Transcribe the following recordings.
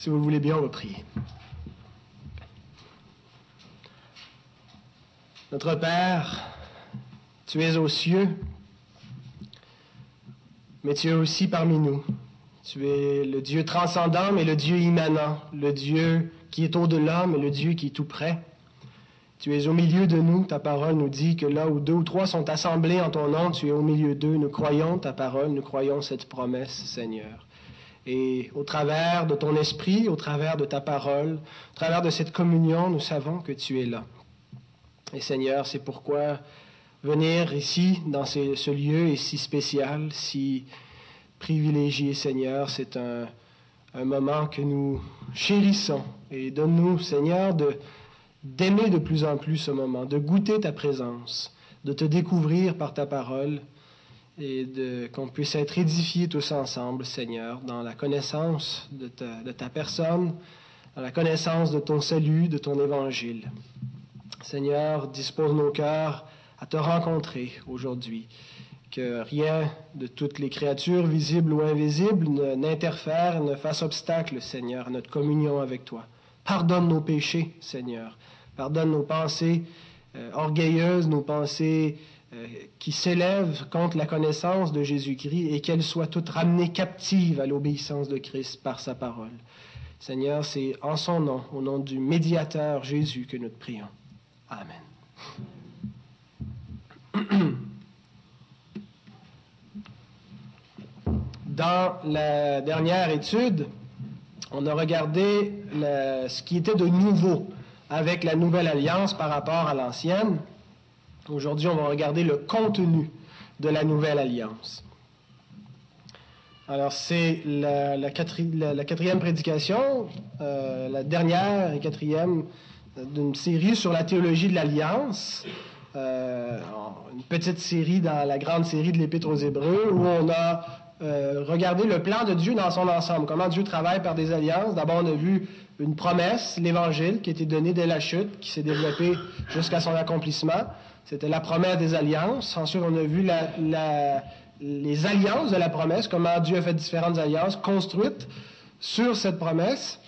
Si vous voulez bien, on va prier. Notre Père, tu es aux cieux, mais tu es aussi parmi nous. Tu es le Dieu transcendant, mais le Dieu immanent, le Dieu qui est au-delà, mais le Dieu qui est tout près. Tu es au milieu de nous. Ta parole nous dit que là où deux ou trois sont assemblés en ton nom, tu es au milieu d'eux. Nous croyons ta parole, nous croyons cette promesse, Seigneur. Et au travers de ton esprit, au travers de ta parole, au travers de cette communion, nous savons que tu es là. Et Seigneur, c'est pourquoi venir ici, dans ce, lieu est si spécial, si privilégié, Seigneur, c'est un, moment que nous chérissons. Et donne-nous, Seigneur, d'aimer de plus en plus ce moment, de goûter ta présence, de te découvrir par ta parole et de, qu'on puisse être édifiés tous ensemble, Seigneur, dans la connaissance de ta, personne, dans la connaissance de ton salut, de ton évangile. Seigneur, dispose nos cœurs à te rencontrer aujourd'hui, que rien de toutes les créatures, visibles ou invisibles, n'interfère, ne fasse obstacle, Seigneur, à notre communion avec toi. Pardonne nos péchés, Seigneur. Pardonne nos pensées euh, orgueilleuses, nos pensées qui s'élèvent contre la connaissance de Jésus-Christ et qu'elles soient toutes ramenées captives à l'obéissance de Christ par sa parole. Seigneur, c'est en son nom, au nom du médiateur Jésus que nous te prions. Amen. Dans la dernière étude, on a regardé ce qui était de nouveau avec la nouvelle alliance par rapport à l'ancienne. Aujourd'hui, on va regarder le contenu de la nouvelle alliance. Alors, c'est la, quatrième prédication, euh, la dernière et quatrième d'une série sur la théologie de l'alliance. Euh, une petite série dans la grande série de l'Épître aux Hébreux où on a euh, regardé le plan de Dieu dans son ensemble, comment Dieu travaille par des alliances. D'abord, on a vu une promesse, l'Évangile, qui a été donné dès la chute, qui s'est développée jusqu'à son accomplissement. C'était la promesse des alliances. Ensuite, on a vu les alliances de la promesse, comment Dieu a fait différentes alliances construites sur cette promesse.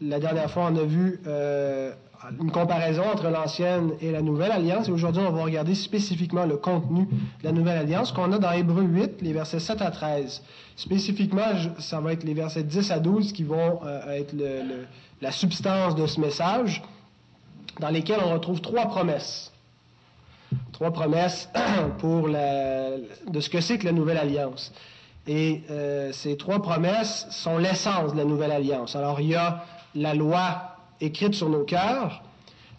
La dernière fois, on a vu euh, une comparaison entre l'ancienne et la nouvelle alliance. Et aujourd'hui, on va regarder spécifiquement le contenu de la nouvelle alliance qu'on a dans Hébreu 8, les versets 7 à 13. Spécifiquement, ça va être les versets 10 à 12 qui vont euh, être la substance de ce message, dans lesquels on retrouve trois promesses. Trois promesses pour de ce que c'est que la nouvelle alliance. Et euh, ces trois promesses sont l'essence de la nouvelle alliance. Alors, il y a la loi écrite sur nos cœurs,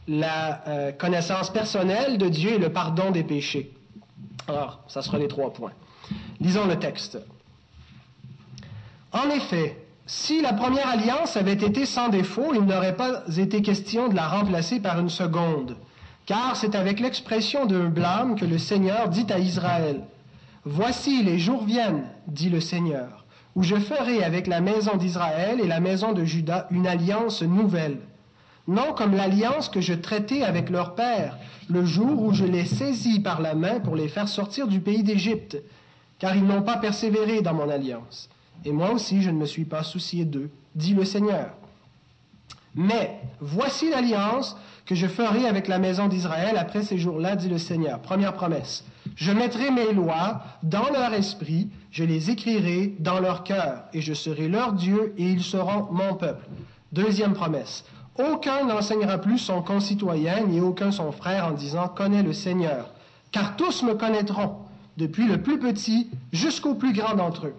la euh, connaissance personnelle de Dieu et le pardon des péchés. Alors, ça sera les trois points. Lisons le texte. En effet, si la première alliance avait été sans défaut, il n'aurait pas été question de la remplacer par une seconde, car c'est avec l'expression d'un blâme que le Seigneur dit à Israël, Voici les jours viennent, dit le Seigneur, où je ferai avec la maison d'Israël et la maison de Juda une alliance nouvelle non comme l'alliance que je traitais avec leur père le jour où je les saisis par la main pour les faire sortir du pays d'Égypte, car ils n'ont pas persévéré dans mon alliance. Et moi aussi je ne me suis pas soucié d'eux, dit le Seigneur. Mais voici l'alliance que je ferai avec la maison d'Israël après ces jours-là, dit le Seigneur. Première promesse. Je mettrai mes lois dans leur esprit, je les écrirai dans leur cœur, et je serai leur Dieu, et ils seront mon peuple. Deuxième promesse. Aucun n'enseignera plus son concitoyen, ni aucun son frère en disant Connais le Seigneur, car tous me connaîtront, depuis le plus petit jusqu'au plus grand d'entre eux.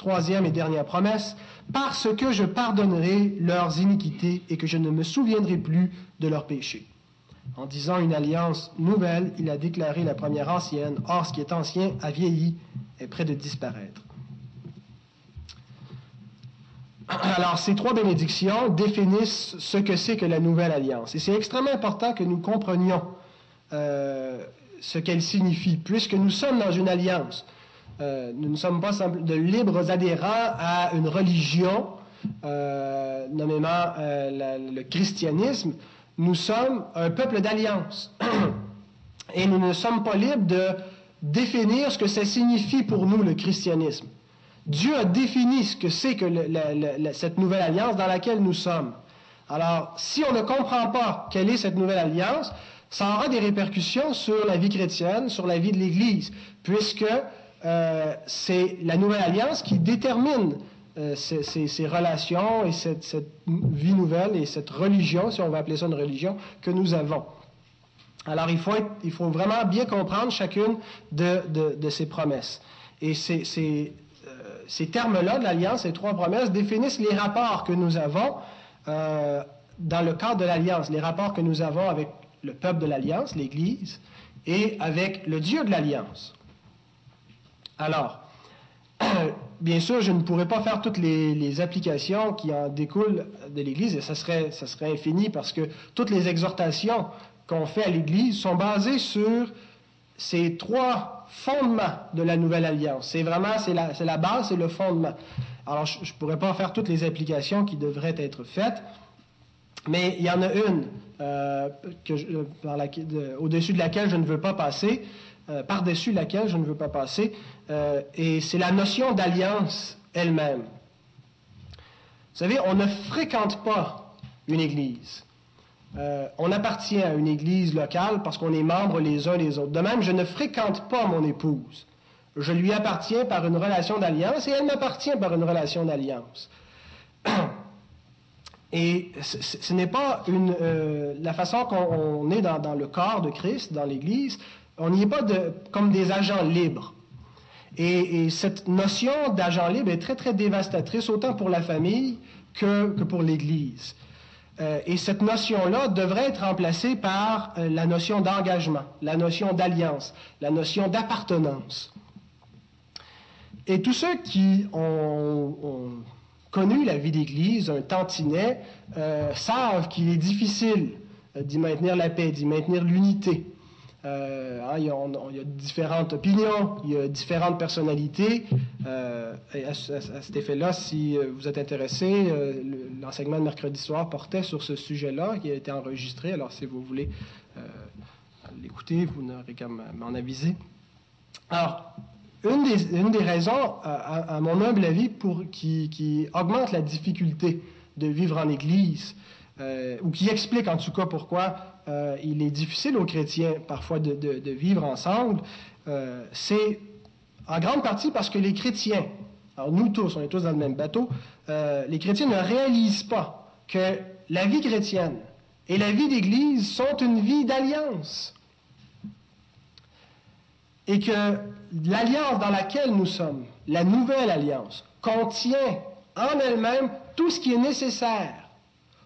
Troisième et dernière promesse, parce que je pardonnerai leurs iniquités et que je ne me souviendrai plus de leurs péchés. En disant une alliance nouvelle, il a déclaré la première ancienne. Or, ce qui est ancien a vieilli, est près de disparaître. Alors, ces trois bénédictions définissent ce que c'est que la nouvelle alliance. Et c'est extrêmement important que nous comprenions euh, ce qu'elle signifie, puisque nous sommes dans une alliance. Euh, nous ne sommes pas de libres adhérents à une religion, euh, nommément le christianisme. Nous sommes un peuple d'alliance. Et nous ne sommes pas libres de définir ce que ça signifie pour nous, le christianisme Dieu a défini ce que c'est que cette nouvelle alliance dans laquelle nous sommes. Alors, si on ne comprend pas quelle est cette nouvelle alliance, ça aura des répercussions sur la vie chrétienne, sur la vie de l'Église, puisque euh, c'est la nouvelle alliance qui détermine euh, ces, relations et cette, vie nouvelle et cette religion, si on veut appeler ça une religion, que nous avons. Alors, il faut, vraiment bien comprendre chacune de, ces promesses. Et ces, euh, ces termes-là de l'alliance, ces trois promesses, définissent les rapports que nous avons dans le cadre de l'alliance, les rapports que nous avons avec le peuple de l'alliance, l'Église, et avec le Dieu de l'alliance. Alors, bien sûr, je ne pourrais pas faire toutes les, applications qui en découlent de l'Église, et ça serait, infini parce que toutes les exhortations qu'on fait à l'Église sont basées sur ces trois fondements de la nouvelle alliance. C'est vraiment, c'est la, la, base, c'est le fondement. Alors, je ne pourrais pas faire toutes les applications qui devraient être faites, mais il y en a une euh, euh, au-dessus de laquelle je ne veux pas passer, euh, par-dessus laquelle je ne veux pas passer, et c'est la notion d'alliance elle-même. Vous savez, on ne fréquente pas une église. on appartient à une église locale parce qu'on est membres les uns les autres. De même, je ne fréquente pas mon épouse. Je lui appartiens par une relation d'alliance et elle m'appartient par une relation d'alliance. Et ce n'est pas une, euh, la façon qu'on est dans, le corps de Christ, dans l'Église, on n'y est pas comme des agents libres. Et, cette notion d'agent libre est très, très dévastatrice, autant pour la famille que, pour l'Église. Euh, et cette notion-là devrait être remplacée par euh, la notion d'engagement, la notion d'alliance, la notion d'appartenance. Et tous ceux qui ont, connu la vie d'Église, un tantinet, euh, savent qu'il est difficile d'y maintenir la paix, d'y maintenir l'unité. Euh, hein, il, y a, différentes opinions, il y a différentes personnalités. et à, cet effet-là, si vous êtes intéressé, l'enseignement de mercredi soir portait sur ce sujet-là qui a été enregistré. Alors, si vous voulez l'écouter, vous n'aurez qu'à m'en aviser. Alors, une des, raisons, à, mon humble avis, qui, augmente la difficulté de vivre en Église, euh, ou qui explique en tout cas pourquoi euh, il est difficile aux chrétiens parfois de, vivre ensemble, euh, c'est en grande partie parce que les chrétiens, alors nous tous, on est tous dans le même bateau, les chrétiens ne réalisent pas que la vie chrétienne et la vie d'Église sont une vie d'alliance et que l'alliance dans laquelle nous sommes, la nouvelle alliance, contient en elle-même tout ce qui est nécessaire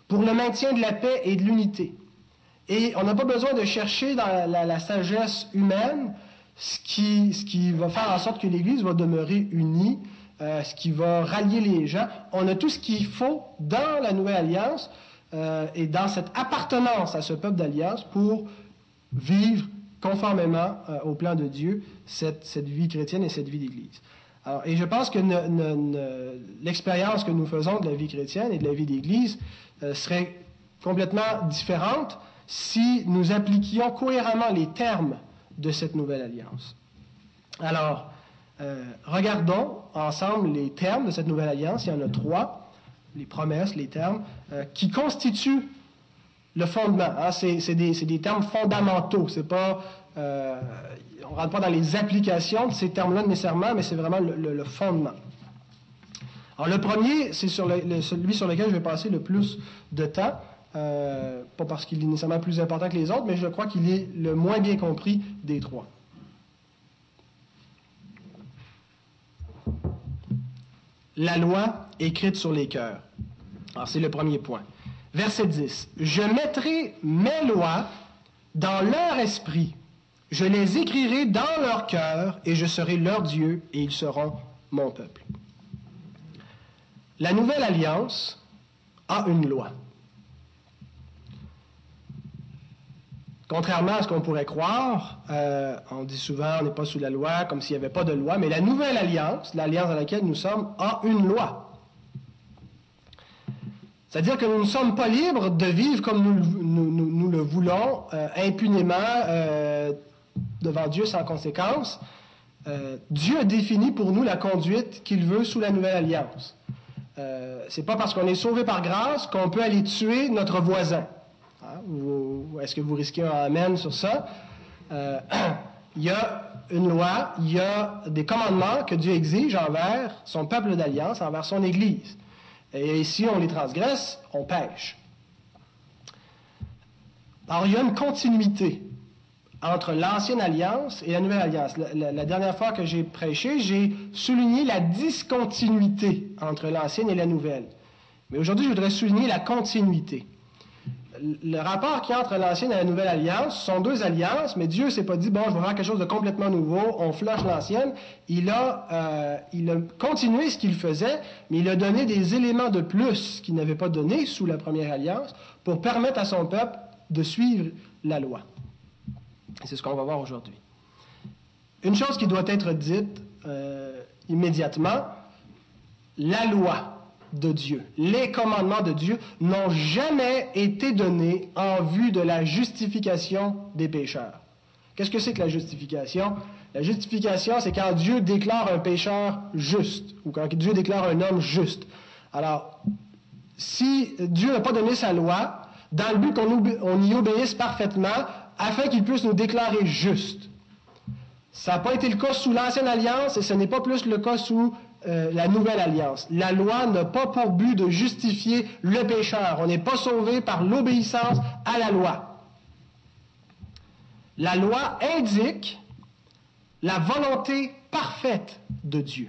pour le maintien de la paix et de l'unité. Et on n'a pas besoin de chercher dans la, sagesse humaine ce qui, ce qui, va faire en sorte que l'Église va demeurer unie, euh, ce qui va rallier les gens. On a tout ce qu'il faut dans la nouvelle alliance euh, et dans cette appartenance à ce peuple d'alliance pour vivre conformément euh, au plan de Dieu, cette, cette, vie chrétienne et cette vie d'Église. et je pense que l'expérience que nous faisons de la vie chrétienne et de la vie d'Église euh, serait complètement différente si nous appliquions cohéremment les termes de cette nouvelle alliance. Alors, euh, regardons ensemble les termes de cette nouvelle alliance. Il y en a trois, les promesses, les termes, qui constituent le fondement. Hein, c'est des, termes fondamentaux. C'est pas, euh, on ne rentre pas dans les applications de ces termes-là nécessairement, mais c'est vraiment le, fondement. Alors le premier, c'est celui sur lequel je vais passer le plus de temps. Euh, pas parce qu'il est nécessairement plus important que les autres, mais je crois qu'il est le moins bien compris des trois. La loi écrite sur les cœurs. Alors c'est le premier point. Verset 10. Je mettrai mes lois dans leur esprit, je les écrirai dans leur cœur, et je serai leur Dieu, et ils seront mon peuple. La nouvelle alliance a une loi. Contrairement à ce qu'on pourrait croire, euh, on dit souvent on n'est pas sous la loi, comme s'il n'y avait pas de loi, mais la nouvelle alliance, l'alliance dans laquelle nous sommes, a une loi. C'est-à-dire que nous ne sommes pas libres de vivre comme nous, le voulons, euh, impunément, euh, devant Dieu sans conséquence. Dieu a défini pour nous la conduite qu'il veut sous la nouvelle alliance. Euh, c'est pas parce qu'on est sauvé par grâce qu'on peut aller tuer notre voisin. Est-ce que vous risquez un amen sur ça? Euh, il y a une loi, il y a des commandements que Dieu exige envers son peuple d'alliance, envers son Église. Et si on les transgresse, on pêche. Alors, il y a une continuité entre l'ancienne alliance et la nouvelle alliance. La, dernière fois que j'ai prêché, j'ai souligné la discontinuité entre l'ancienne et la nouvelle. Mais aujourd'hui, je voudrais souligner la continuité. Le rapport qui entre l'ancienne et la nouvelle alliance sont deux alliances, mais Dieu s'est pas dit, bon, je vais faire quelque chose de complètement nouveau, on flush l'ancienne. Il, a, euh, il a continué ce qu'il faisait, mais il a donné des éléments de plus qu'il n'avait pas donné sous la première alliance pour permettre à son peuple de suivre la loi. C'est ce qu'on va voir aujourd'hui. Une chose qui doit être dite euh, immédiatement, la loi de Dieu, les commandements de Dieu n'ont jamais été donnés en vue de la justification des pécheurs. Qu'est-ce que c'est que la justification? La justification, c'est quand Dieu déclare un pécheur juste, ou quand Dieu déclare un homme juste. Alors, si Dieu n'a pas donné sa loi, dans le but qu'on y obéisse parfaitement, afin qu'il puisse nous déclarer justes. Ça n'a pas été le cas sous l'ancienne alliance et ce n'est pas plus le cas sous euh, la nouvelle alliance. La loi n'a pas pour but de justifier le pécheur. On n'est pas sauvé par l'obéissance à la loi. La loi indique la volonté parfaite de Dieu.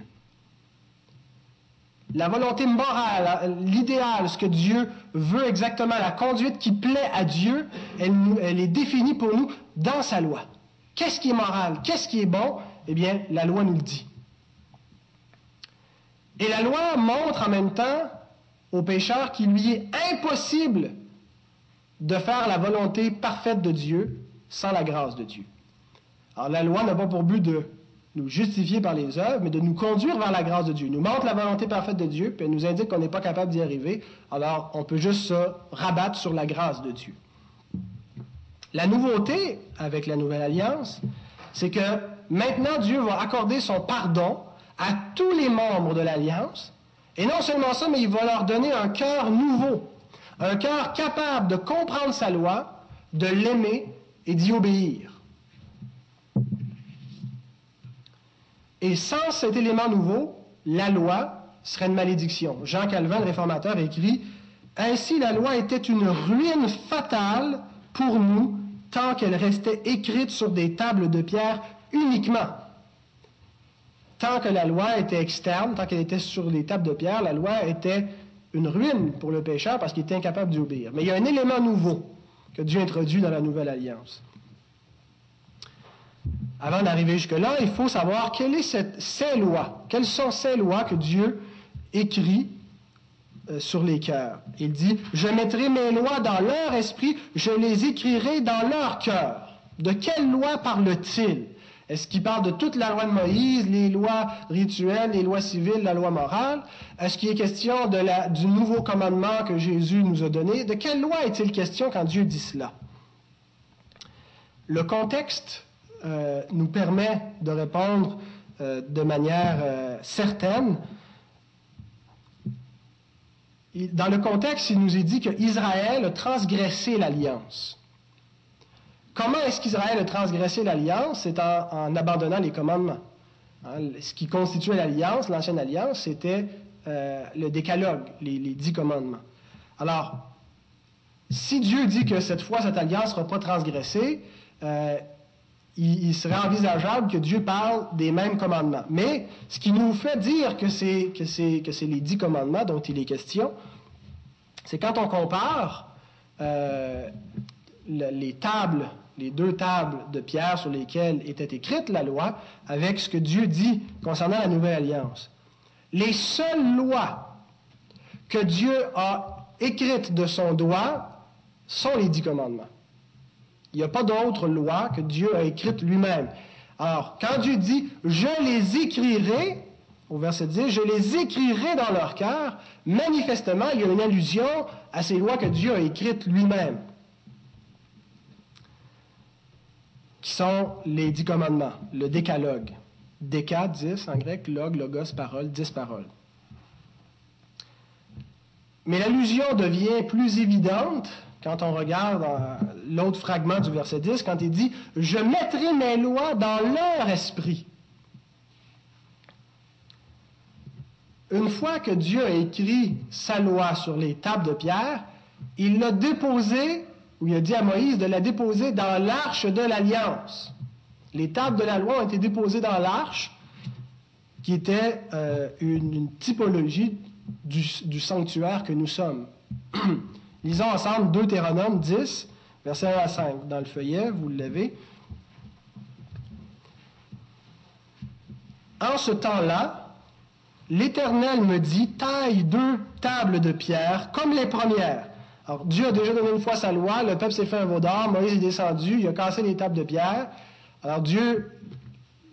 La volonté morale, l'idéal, ce que Dieu veut exactement, la conduite qui plaît à Dieu, elle, est définie pour nous dans sa loi. Qu'est-ce qui est moral? Qu'est-ce qui est bon? Eh bien, la loi nous le dit. Et la loi montre en même temps au pécheur qu'il lui est impossible de faire la volonté parfaite de Dieu sans la grâce de Dieu. Alors la loi n'a pas pour but de nous justifier par les œuvres, mais de nous conduire vers la grâce de Dieu. Il nous montre la volonté parfaite de Dieu, puis elle nous indique qu'on n'est pas capable d'y arriver. Alors, on peut juste se rabattre sur la grâce de Dieu. La nouveauté avec la nouvelle alliance, c'est que maintenant Dieu va accorder son pardon à tous les membres de l'alliance. Et non seulement ça, mais il va leur donner un cœur nouveau, un cœur capable de comprendre sa loi, de l'aimer et d'y obéir. Et sans cet élément nouveau, la loi serait une malédiction. Jean Calvin, le réformateur, écrit Ainsi la loi était une ruine fatale pour nous tant qu'elle restait écrite sur des tables de pierre uniquement. Tant que la loi était externe, tant qu'elle était sur des tables de pierre, la loi était une ruine pour le pécheur parce qu'il était incapable d'y obéir. Mais il y a un élément nouveau que Dieu introduit dans la nouvelle alliance. Avant d'arriver jusque-là, il faut savoir quelles sont ces lois, quelles sont ces lois que Dieu écrit euh, sur les cœurs. Il dit, je mettrai mes lois dans leur esprit, je les écrirai dans leur cœur. De quelles lois parle-t-il? Est-ce qu'il parle de toute la loi de Moïse, les lois rituelles, les lois civiles, la loi morale? Est-ce qu'il est question du nouveau commandement que Jésus nous a donné? De quelle loi est-il question quand Dieu dit cela? Le contexte euh, nous permet de répondre euh, de manière euh, certaine. Dans le contexte, il nous est dit qu'Israël a transgressé l'alliance. Comment est-ce qu'Israël a transgressé l'alliance C'est en, abandonnant les commandements. Hein, ce qui constituait l'alliance, l'ancienne alliance, c'était le décalogue, les, dix commandements. Alors, si Dieu dit que cette fois, cette alliance ne sera pas transgressée, il, serait envisageable que Dieu parle des mêmes commandements. Mais ce qui nous fait dire que c'est les dix commandements dont il est question, c'est quand on compare euh, les tables, les deux tables de pierre sur lesquelles était écrite la loi, avec ce que Dieu dit concernant la nouvelle alliance. Les seules lois que Dieu a écrites de son doigt sont les dix commandements. Il n'y a pas d'autre loi que Dieu a écrite lui-même. Alors, quand Dieu dit Je les écrirai, au verset 10, je les écrirai dans leur cœur, manifestement, il y a une allusion à ces lois que Dieu a écrites lui-même, qui sont les dix commandements, le décalogue. Déca, 10 en grec, log, logos, parole, 10 paroles. Mais l'allusion devient plus évidente quand on regarde l'autre fragment du verset 10, quand il dit Je mettrai mes lois dans leur esprit. Une fois que Dieu a écrit sa loi sur les tables de pierre, il l'a déposée, ou il a dit à Moïse de la déposer dans l'arche de l'alliance. Les tables de la loi ont été déposées dans l'arche, qui était euh, une, typologie du, sanctuaire que nous sommes. Lisons ensemble Deutéronome 10, verset 1 à 5. Dans le feuillet, vous l'avez. En ce temps-là, l'Éternel me dit, taille deux tables de pierre comme les premières. Alors, Dieu a déjà donné une fois sa loi, le peuple s'est fait un veau Moïse est descendu, il a cassé les tables de pierre. Alors, Dieu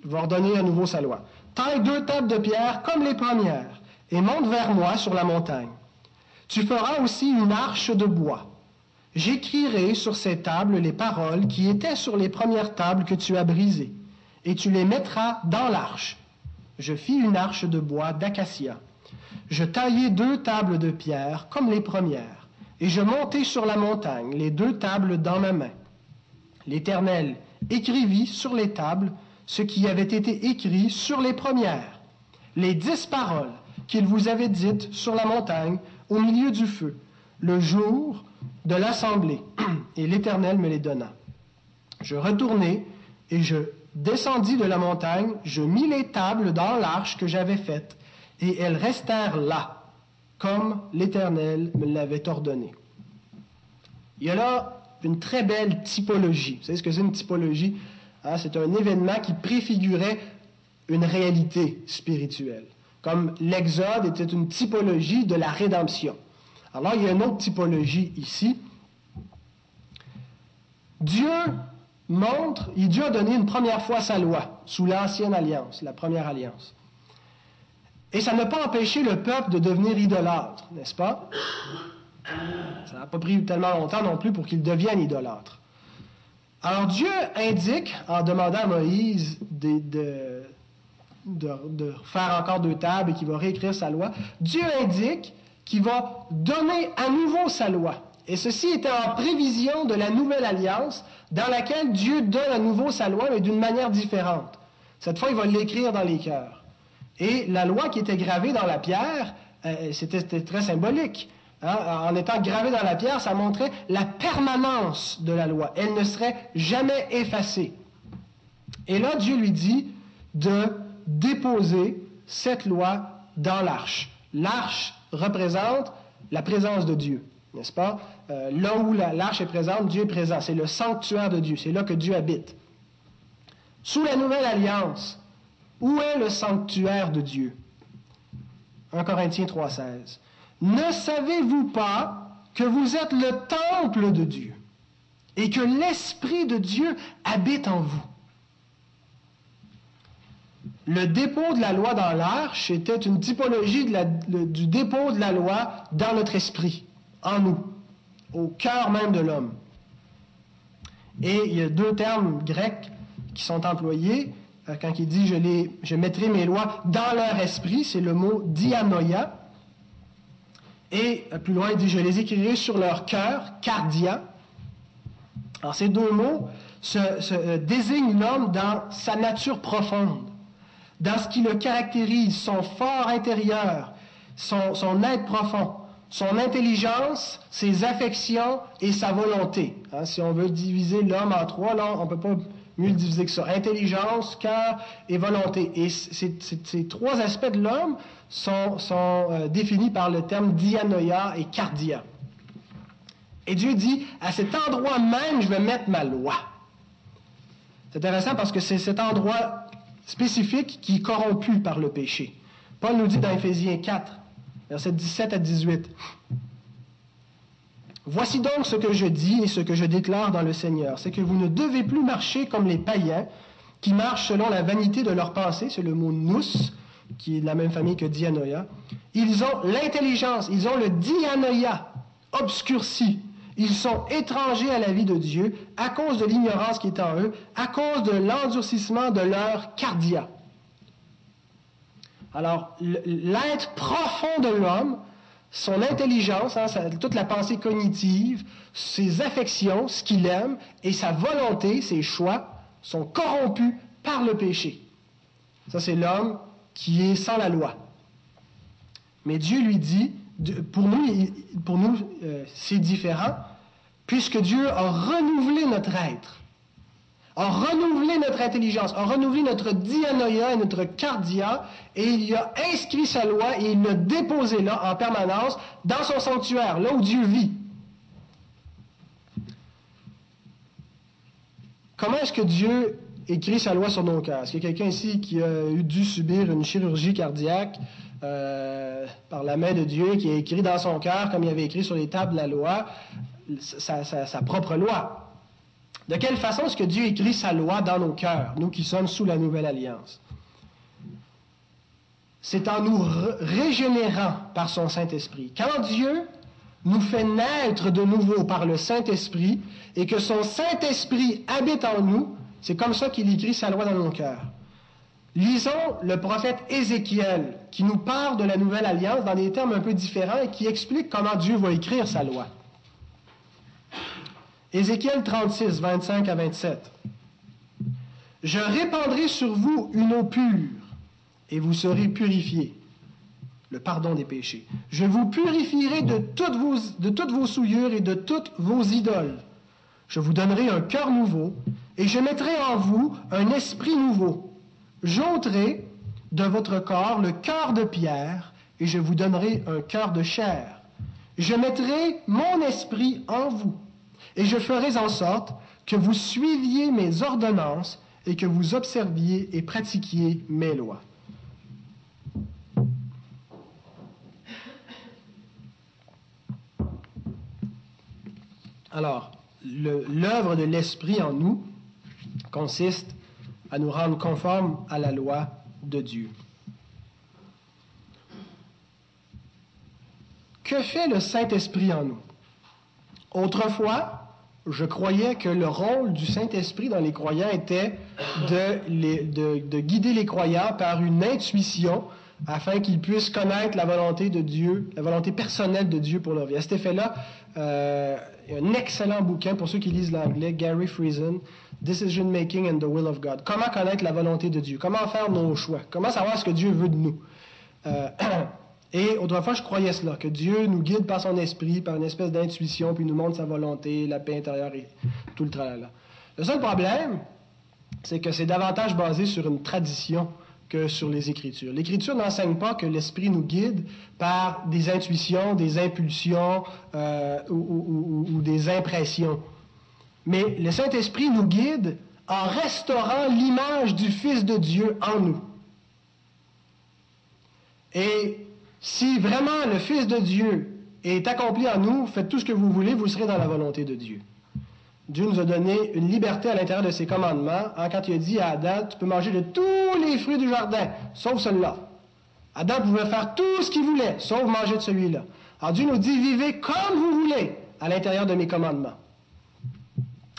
va ordonner à nouveau sa loi. Taille deux tables de pierre comme les premières et monte vers moi sur la montagne. Tu feras aussi une arche de bois. J'écrirai sur ces tables les paroles qui étaient sur les premières tables que tu as brisées, et tu les mettras dans l'arche. Je fis une arche de bois d'acacia. Je taillai deux tables de pierre comme les premières, et je montai sur la montagne, les deux tables dans ma main. L'Éternel écrivit sur les tables ce qui avait été écrit sur les premières, les dix paroles qu'il vous avait dites sur la montagne au milieu du feu, le jour de l'assemblée, et l'Éternel me les donna. Je retournai et je descendis de la montagne, je mis les tables dans l'arche que j'avais faite, et elles restèrent là, comme l'Éternel me l'avait ordonné. Il y a là une très belle typologie. Vous savez ce que c'est une typologie? Hein, c'est un événement qui préfigurait une réalité spirituelle. Comme l'Exode était une typologie de la rédemption. Alors, il y a une autre typologie ici. Dieu montre, et Dieu a donné une première fois sa loi sous l'ancienne alliance, la première alliance. Et ça n'a pas empêché le peuple de devenir idolâtre, n'est-ce pas? Ça n'a pas pris tellement longtemps non plus pour qu'il devienne idolâtre. Alors Dieu indique, en demandant à Moïse de, de, faire encore deux tables et qu'il va réécrire sa loi, Dieu indique qu'il va donner à nouveau sa loi. Et ceci était en prévision de la nouvelle alliance dans laquelle Dieu donne à nouveau sa loi, mais d'une manière différente. Cette fois, il va l'écrire dans les cœurs. Et la loi qui était gravée dans la pierre, euh, c'était très symbolique. Hein, en étant gravé dans la pierre, ça montrait la permanence de la loi. Elle ne serait jamais effacée. Et là, Dieu lui dit de déposer cette loi dans l'arche. L'arche représente la présence de Dieu, n'est-ce pas? Euh, là où l'arche est présente, Dieu est présent. C'est le sanctuaire de Dieu. C'est là que Dieu habite. Sous la nouvelle alliance, où est le sanctuaire de Dieu? 1 Corinthiens 3,16. Ne savez-vous pas que vous êtes le temple de Dieu et que l'Esprit de Dieu habite en vous? Le dépôt de la loi dans l'arche était une typologie du dépôt de la loi dans notre esprit, en nous, au cœur même de l'homme. Et il y a deux termes grecs qui sont employés. Euh, quand il dit je, mettrai mes lois dans leur esprit, c'est le mot dianoia, et euh, plus loin, il dit, je les écrirai sur leur cœur, cardia. Alors ces deux mots se, euh, désignent l'homme dans sa nature profonde, dans ce qui le caractérise, son fort intérieur, son, son être profond, son intelligence, ses affections et sa volonté. Hein, si on veut diviser l'homme en trois, là, on ne peut pas mieux que ça. Intelligence, cœur et volonté. Et ces trois aspects de l'homme sont, euh, définis par le terme dianoia et cardia. Et Dieu dit, à cet endroit même, je vais mettre ma loi. C'est intéressant parce que c'est cet endroit spécifique qui est corrompu par le péché. Paul nous dit dans Éphésiens 4, versets 17 à 18. Voici donc ce que je dis et ce que je déclare dans le Seigneur, c'est que vous ne devez plus marcher comme les païens qui marchent selon la vanité de leurs pensées, c'est le mot nous, qui est de la même famille que dianoia. Ils ont l'intelligence, ils ont le dianoia obscurci. Ils sont étrangers à la vie de Dieu à cause de l'ignorance qui est en eux, à cause de l'endurcissement de leur cardia. Alors, l'être profond de l'homme, son intelligence, hein, toute la pensée cognitive, ses affections, ce qu'il aime, et sa volonté, ses choix, sont corrompus par le péché. Ça, c'est l'homme qui est sans la loi. Mais Dieu lui dit, pour nous, pour nous euh, c'est différent, puisque Dieu a renouvelé notre être, a renouvelé notre intelligence, a renouvelé notre dianoïa et notre cardia, et il a inscrit sa loi et il l'a déposé là en permanence dans son sanctuaire, là où Dieu vit. Comment est-ce que Dieu écrit sa loi sur nos cœurs? Est-ce qu'il y a quelqu'un ici qui a dû subir une chirurgie cardiaque euh, par la main de Dieu, qui a écrit dans son cœur, comme il avait écrit sur les tables la loi, sa, propre loi? De quelle façon est-ce que Dieu écrit sa loi dans nos cœurs, nous qui sommes sous la nouvelle alliance? C'est en nous régénérant par son Saint-Esprit. Quand Dieu nous fait naître de nouveau par le Saint-Esprit et que son Saint-Esprit habite en nous, c'est comme ça qu'il écrit sa loi dans nos cœurs. Lisons le prophète Ézéchiel qui nous parle de la nouvelle alliance dans des termes un peu différents et qui explique comment Dieu va écrire sa loi. Ézéchiel 36, 25 à 27. Je répandrai sur vous une eau pure et vous serez purifiés. Le pardon des péchés. Je vous purifierai de toutes vos, souillures et de toutes vos idoles. Je vous donnerai un cœur nouveau et je mettrai en vous un esprit nouveau J'ôterai de votre corps le cœur de pierre, et je vous donnerai un cœur de chair. Je mettrai mon esprit en vous, et je ferai en sorte que vous suiviez mes ordonnances et que vous observiez et pratiquiez mes lois. Alors, l'œuvre de l'Esprit en nous consiste à nous rendre conformes à la loi de Dieu. Que fait le Saint-Esprit en nous? Autrefois, je croyais que le rôle du Saint-Esprit dans les croyants était de, de, guider les croyants par une intuition afin qu'ils puissent connaître la volonté de Dieu, la volonté personnelle de Dieu pour leur vie. À cet effet-là, euh, il y a un excellent bouquin pour ceux qui lisent l'anglais, Gary Friesen, Decision Making and the Will of God. Comment connaître la volonté de Dieu? Comment faire nos choix? Comment savoir ce que Dieu veut de nous? Euh, et autrefois, je croyais cela, que Dieu nous guide par son esprit, par une espèce d'intuition, puis nous montre sa volonté, la paix intérieure et tout le tralala. Le seul problème, c'est que c'est davantage basé sur une tradition que sur les Écritures. L'Écriture n'enseigne pas que l'Esprit nous guide par des intuitions, des impulsions euh, ou, des impressions. Mais le Saint-Esprit nous guide en restaurant l'image du Fils de Dieu en nous. Et si vraiment le Fils de Dieu est accompli en nous, faites tout ce que vous voulez, vous serez dans la volonté de Dieu. Dieu nous a donné une liberté à l'intérieur de ses commandements hein, quand il a dit à Adam, tu peux manger de tous les fruits du jardin, sauf celui-là. Adam pouvait faire tout ce qu'il voulait, sauf manger de celui-là. Alors Dieu nous dit, vivez comme vous voulez à l'intérieur de mes commandements.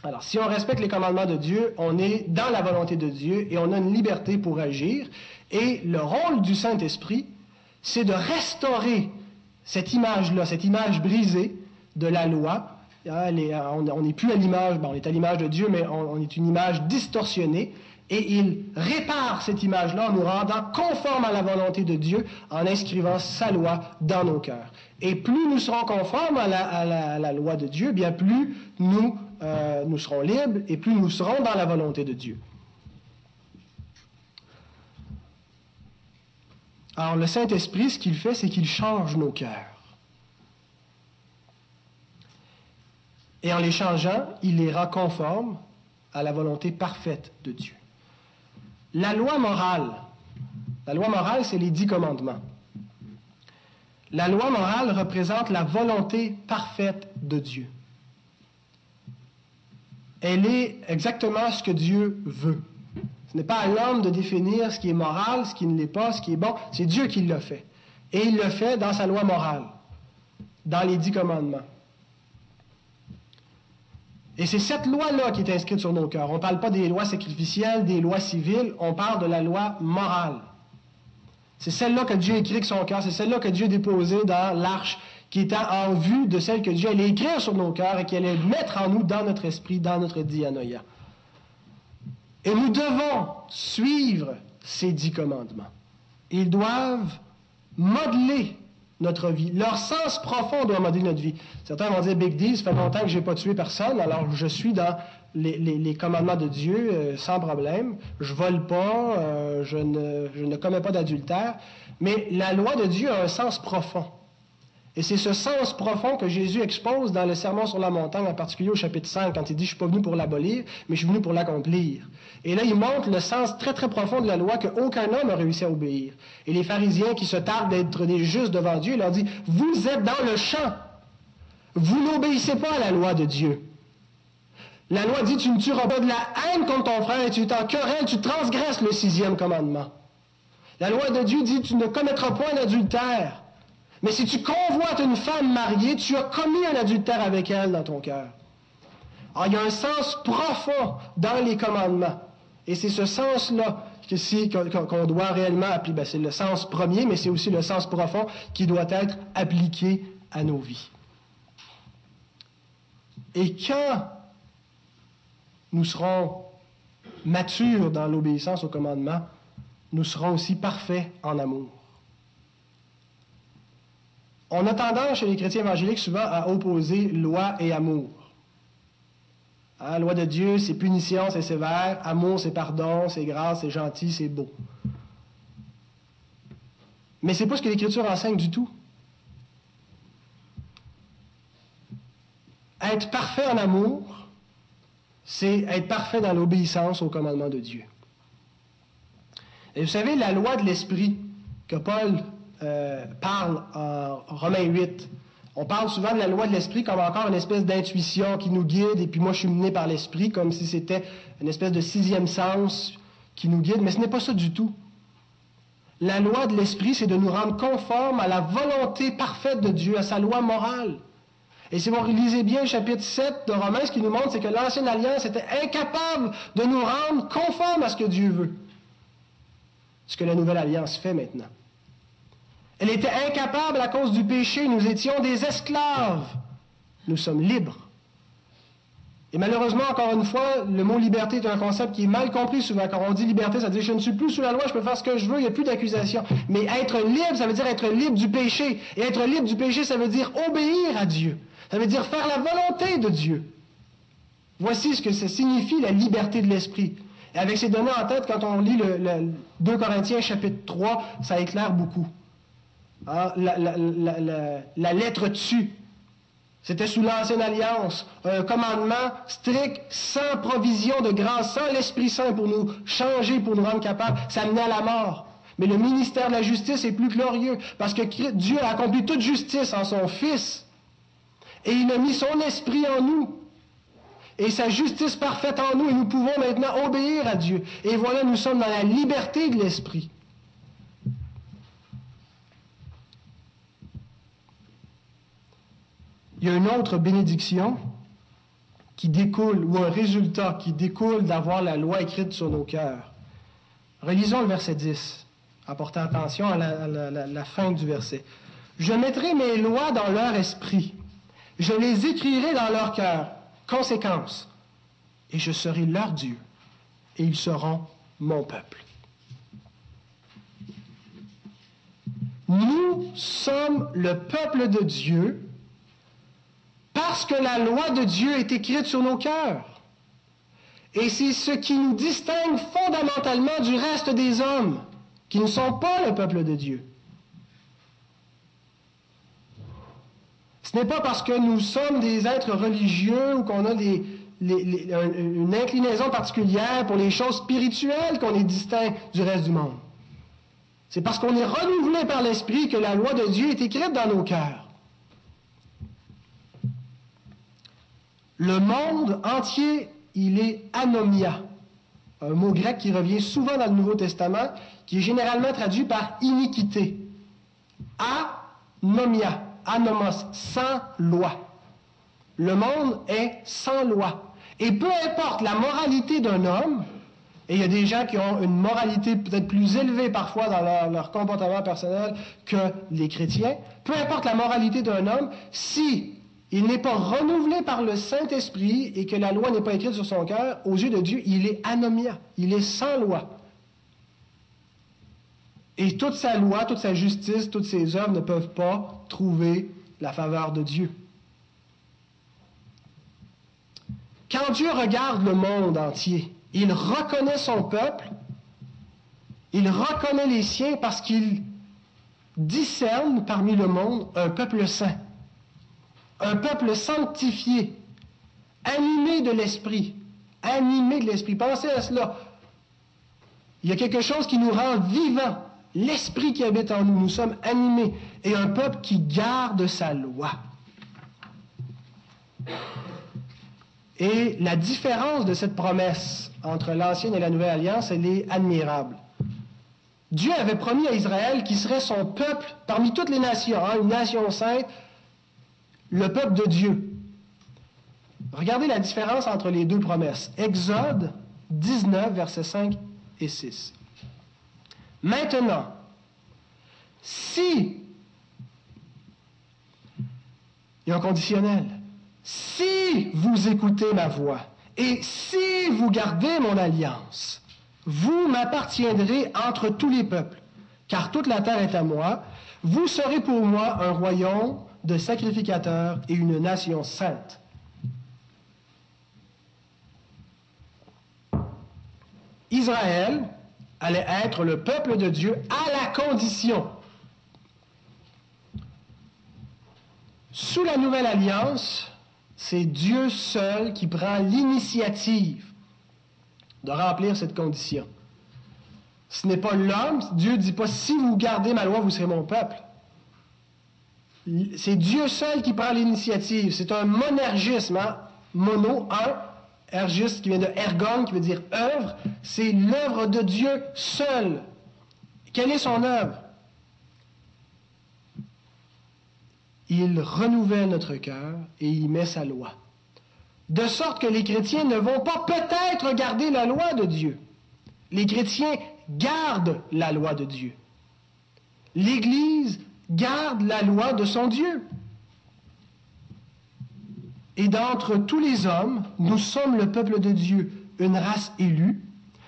Alors, si on respecte les commandements de Dieu, on est dans la volonté de Dieu et on a une liberté pour agir. Et le rôle du Saint-Esprit, c'est de restaurer cette image-là, cette image brisée de la loi, ah, on n'est plus à l'image, on est à l'image de Dieu, mais on, est une image distorsionnée. Et il répare cette image-là en nous rendant conformes à la volonté de Dieu en inscrivant sa loi dans nos cœurs. Et plus nous serons conformes à la, loi de Dieu, bien plus nous, euh, nous serons libres et plus nous serons dans la volonté de Dieu. Alors le Saint-Esprit, ce qu'il fait, c'est qu'il change nos cœurs. Et en les changeant, il les rend conformes à la volonté parfaite de Dieu. La loi morale, la loi morale, c'est les dix commandements. La loi morale représente la volonté parfaite de Dieu. Elle est exactement ce que Dieu veut. Ce n'est pas à l'homme de définir ce qui est moral, ce qui ne l'est pas, ce qui est bon. C'est Dieu qui l'a fait. Et il le fait dans sa loi morale, dans les dix commandements. Et c'est cette loi-là qui est inscrite sur nos cœurs. On ne parle pas des lois sacrificielles, des lois civiles, on parle de la loi morale. C'est celle-là que Dieu écrit avec son cœur, c'est celle-là que Dieu a déposée dans l'arche qui était en vue de celle que Dieu allait écrire sur nos cœurs et qui allait mettre en nous, dans notre esprit, dans notre dianoïa. Et nous devons suivre ces dix commandements. Ils doivent modeler notre vie. Leur sens profond doit modeler notre vie. Certains vont dire, Big D, ça fait longtemps que je n'ai pas tué personne, alors je suis dans les, commandements de Dieu euh, sans problème. Je vole pas, euh, ne, je ne commets pas d'adultère. Mais la loi de Dieu a un sens profond. Et c'est ce sens profond que Jésus expose dans le Sermon sur la montagne, en particulier au chapitre 5, quand il dit, je ne suis pas venu pour l'abolir, mais je suis venu pour l'accomplir. Et là, il montre le sens très, très profond de la loi qu'aucun homme n'a réussi à obéir. Et les pharisiens qui se tardent d'être des justes devant Dieu, il leur dit, vous êtes dans le champ. Vous n'obéissez pas à la loi de Dieu. La loi dit, tu ne tueras pas de la haine contre ton frère et tu t'en querelles, tu transgresses le sixième commandement. La loi de Dieu dit, tu ne commettras point d'adultère. Mais si tu convoites une femme mariée, tu as commis un adultère avec elle dans ton cœur. Alors, il y a un sens profond dans les commandements. Et c'est ce sens-là qu'on doit réellement appliquer. Ben, c'est le sens premier, mais c'est aussi le sens profond qui doit être appliqué à nos vies. Et quand nous serons matures dans l'obéissance aux commandements, nous serons aussi parfaits en amour. On a tendance chez les chrétiens évangéliques souvent à opposer loi et amour. Hein, loi de Dieu, c'est punition, c'est sévère. Amour, c'est pardon, c'est grâce, c'est gentil, c'est beau. Mais ce n'est pas ce que l'Écriture enseigne du tout. Être parfait en amour, c'est être parfait dans l'obéissance au commandement de Dieu. Et vous savez, la loi de l'Esprit que Paul euh, parle en Romains 8. On parle souvent de la loi de l'esprit comme encore une espèce d'intuition qui nous guide, et puis moi je suis mené par l'esprit, comme si c'était une espèce de sixième sens qui nous guide, mais ce n'est pas ça du tout. La loi de l'esprit, c'est de nous rendre conformes à la volonté parfaite de Dieu, à sa loi morale. Et si vous lisez bien le chapitre 7 de Romains, ce qui nous montre, c'est que l'ancienne alliance était incapable de nous rendre conformes à ce que Dieu veut. Ce que la nouvelle alliance fait maintenant. Elle était incapable à cause du péché. Nous étions des esclaves. Nous sommes libres. Et malheureusement, encore une fois, le mot liberté est un concept qui est mal compris souvent. Quand on dit liberté, ça veut dire je ne suis plus sous la loi, je peux faire ce que je veux, il n'y a plus d'accusation. Mais être libre, ça veut dire être libre du péché. Et être libre du péché, ça veut dire obéir à Dieu. Ça veut dire faire la volonté de Dieu. Voici ce que ça signifie la liberté de l'esprit. Et avec ces données en tête, quand on lit le, le 2 Corinthiens chapitre 3, ça éclaire beaucoup. Ah, la, lettre tue. C'était sous l'ancienne alliance, un commandement strict, sans provision de grâce, sans l'Esprit Saint pour nous changer, pour nous rendre capables. Ça menait à la mort. Mais le ministère de la justice est plus glorieux, parce que Dieu a accompli toute justice en son Fils. Et il a mis son esprit en nous. Et sa justice parfaite en nous, et nous pouvons maintenant obéir à Dieu. Et voilà, nous sommes dans la liberté de l'esprit. Il y a une autre bénédiction qui découle, ou un résultat qui découle d'avoir la loi écrite sur nos cœurs. Relisons le verset 10, apportez attention à la, fin du verset. Je mettrai mes lois dans leur esprit, je les écrirai dans leur cœur. Conséquence, et je serai leur Dieu, et ils seront mon peuple. Nous sommes le peuple de Dieu parce que la loi de Dieu est écrite sur nos cœurs. Et c'est ce qui nous distingue fondamentalement du reste des hommes, qui ne sont pas le peuple de Dieu. Ce n'est pas parce que nous sommes des êtres religieux ou qu'on a une inclinaison particulière pour les choses spirituelles qu'on est distinct du reste du monde. C'est parce qu'on est renouvelé par l'Esprit que la loi de Dieu est écrite dans nos cœurs. Le monde entier, il est anomia, un mot grec qui revient souvent dans le Nouveau Testament, qui est généralement traduit par iniquité. Anomia, anomos, sans loi. Le monde est sans loi. Et peu importe la moralité d'un homme, Et il y a des gens qui ont une moralité peut-être plus élevée parfois dans leur, comportement personnel que les chrétiens. Peu importe la moralité d'un homme, si il n'est pas renouvelé par le Saint-Esprit et que la loi n'est pas écrite sur son cœur, aux yeux de Dieu, il est anomia, il est sans loi. Et toute sa loi, toute sa justice, toutes ses œuvres ne peuvent pas trouver la faveur de Dieu. Quand Dieu regarde le monde entier, il reconnaît son peuple, il reconnaît les siens parce qu'il discerne parmi le monde un peuple saint, un peuple sanctifié, animé de l'esprit, animé de l'esprit. Pensez à cela. Il y a quelque chose qui nous rend vivants, l'esprit qui habite en nous. Nous sommes animés et un peuple qui garde sa loi. Et la différence de cette promesse entre l'ancienne et la nouvelle alliance, elle est admirable. Dieu avait promis à Israël qu'il serait son peuple parmi toutes les nations, hein, une nation sainte, le peuple de Dieu. Regardez la différence entre les deux promesses. Exode 19, versets 5 et 6. Maintenant, si, il y conditionnel, si vous écoutez ma voix et si vous gardez mon alliance, vous m'appartiendrez entre tous les peuples, car toute la terre est à moi. Vous serez pour moi un royaume de sacrificateurs et une nation sainte. Israël allait être le peuple de Dieu à la condition, sous la nouvelle alliance, c'est Dieu seul qui prend l'initiative de remplir cette condition. Ce n'est pas l'homme, Dieu ne dit pas si vous gardez ma loi, vous serez mon peuple. C'est Dieu seul qui prend l'initiative. C'est un monergisme, hein? mono, un, ergis qui vient de ergon, qui veut dire œuvre. C'est l'œuvre de Dieu seul. Quelle est son œuvre? Il renouvelle notre cœur et il met sa loi. De sorte que les chrétiens ne vont pas peut-être garder la loi de Dieu. Les chrétiens gardent la loi de Dieu. L'Église garde la loi de son Dieu. Et d'entre tous les hommes, nous sommes le peuple de Dieu, une race élue,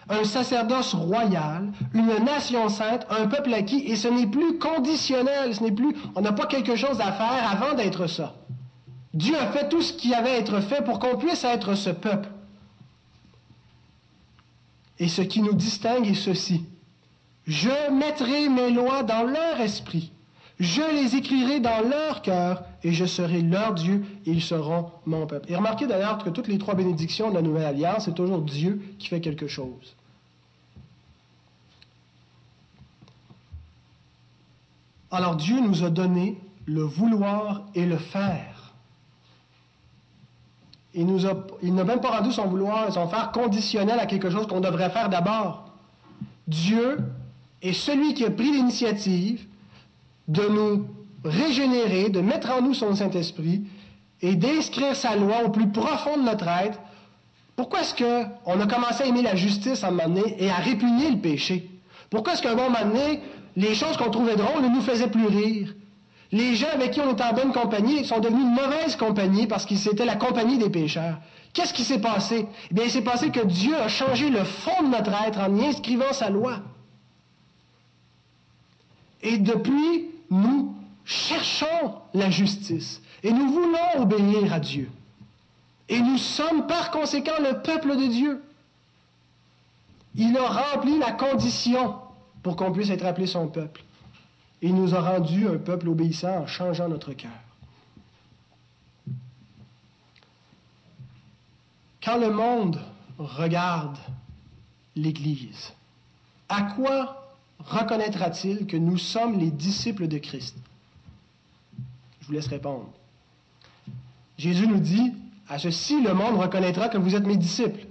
un sacerdoce royal, une nation sainte, un peuple acquis, et ce n'est plus conditionnel, ce n'est plus, on n'a pas quelque chose à faire avant d'être ça. Dieu a fait tout ce qui avait à être fait pour qu'on puisse être ce peuple. Et ce qui nous distingue est ceci. Je mettrai mes lois dans leur esprit. Je les écrirai dans leur cœur et je serai leur Dieu et ils seront mon peuple. Et remarquez d'ailleurs que toutes les trois bénédictions de la Nouvelle Alliance, c'est toujours Dieu qui fait quelque chose. Alors Dieu nous a donné le vouloir et le faire. Il, n'a même pas rendu son vouloir et son faire conditionnel à quelque chose qu'on devrait faire d'abord. Dieu est celui qui a pris l'initiative de nous régénérer, de mettre en nous son Saint-Esprit et d'inscrire sa loi au plus profond de notre être. Pourquoi est-ce qu'on a commencé à aimer la justice à un moment donné et à répugner le péché? Pourquoi est-ce qu'à un moment donné, les choses qu'on trouvait drôles ne nous faisaient plus rire? Les gens avec qui on était en bonne compagnie sont devenus une mauvaise compagnie parce qu'ils étaient la compagnie des pécheurs. Qu'est-ce qui s'est passé? Eh bien, il s'est passé que Dieu a changé le fond de notre être en y inscrivant sa loi. Et depuis, nous cherchons la justice et nous voulons obéir à Dieu. Et nous sommes par conséquent le peuple de Dieu. Il a rempli la condition pour qu'on puisse être appelé son peuple. Il nous a rendu un peuple obéissant en changeant notre cœur. Quand le monde regarde l'Église, à quoi reconnaîtra-t-il que nous sommes les disciples de Christ? Je vous laisse répondre. Jésus nous dit, à ceci le monde reconnaîtra que vous êtes mes disciples.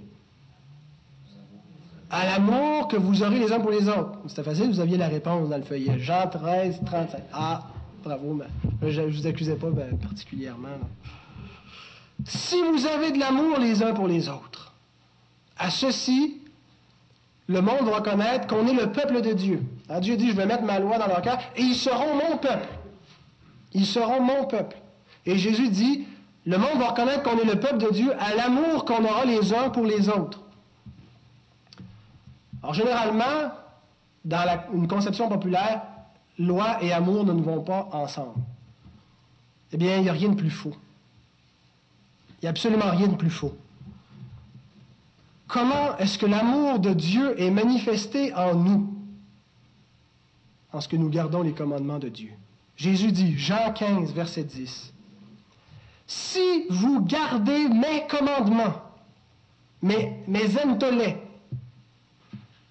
À l'amour que vous aurez les uns pour les autres. C'était facile, vous aviez la réponse dans le feuillet. Jean 13, 35. Ah, bravo, mais je ne vous accusais pas ben, particulièrement. Si vous avez de l'amour les uns pour les autres, à ceci le monde va reconnaître qu'on est le peuple de Dieu. Alors Dieu dit, je vais mettre ma loi dans leur cœur et ils seront mon peuple. Ils seront mon peuple. Et Jésus dit, le monde va reconnaître qu'on est le peuple de Dieu à l'amour qu'on aura les uns pour les autres. Alors généralement, dans une conception populaire, loi et amour ne vont pas ensemble. Eh bien, il n'y a rien de plus faux. Il n'y a absolument rien de plus faux. Comment est-ce que l'amour de Dieu est manifesté en nous? En ce que nous gardons les commandements de Dieu? Jésus dit, Jean 15, verset 10, Si vous gardez mes commandements, mes, mes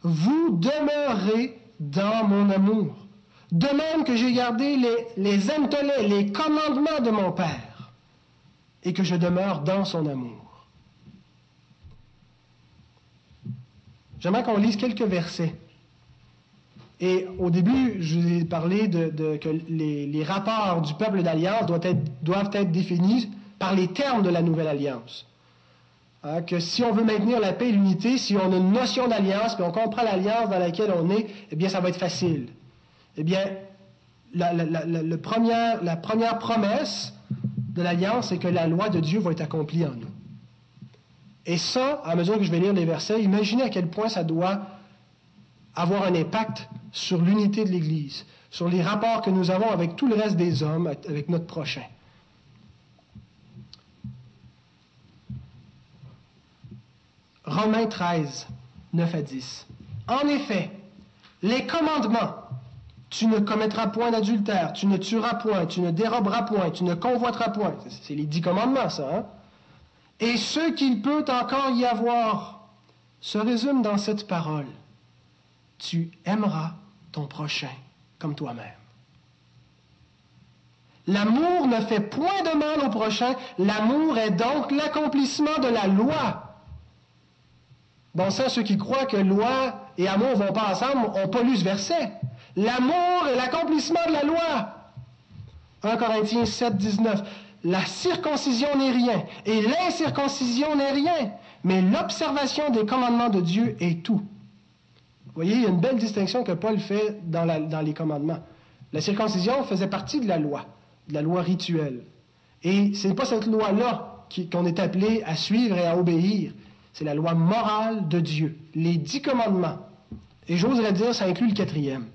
vous demeurez dans mon amour. De même que j'ai gardé les, les les commandements de mon Père, et que je demeure dans son amour. J'aimerais qu'on lise quelques versets. Et au début, je vous ai parlé de, que les, rapports du peuple d'alliance doivent être, doivent être définis par les termes de la nouvelle alliance. Hein, que si on veut maintenir la paix et l'unité, si on a une notion d'alliance, puis on comprend l'alliance dans laquelle on est, eh bien, ça va être facile. Eh bien, la, la première promesse de l'alliance, c'est que la loi de Dieu va être accomplie en nous. Et ça, à mesure que je vais lire les versets, imaginez à quel point ça doit avoir un impact sur l'unité de l'Église, sur les rapports que nous avons avec tout le reste des hommes, avec notre prochain. Romains 13, 9 à 10. En effet, les commandements, tu ne commettras point d'adultère, tu ne tueras point, tu ne déroberas point, tu ne convoiteras point. C'est les dix commandements, ça. Hein? Et ce qu'il peut encore y avoir se résume dans cette parole. Tu aimeras ton prochain comme toi-même. L'amour ne fait point de mal au prochain, l'amour est donc l'accomplissement de la loi. Bon ça, ceux qui croient que loi et amour vont pas ensemble n'ont pas lu ce verset. L'amour est l'accomplissement de la loi. 1 Corinthiens 7, 19 la circoncision n'est rien et l'incirconcision n'est rien, mais l'observation des commandements de Dieu est tout. Vous voyez, il y a une belle distinction que Paul fait dans, les commandements. La circoncision faisait partie de la loi, de la loi rituelle. Et ce n'est pas cette loi-là qu'on est appelé à suivre et à obéir. C'est la loi morale de Dieu, les dix commandements. Et j'oserais dire, ça inclut le quatrième.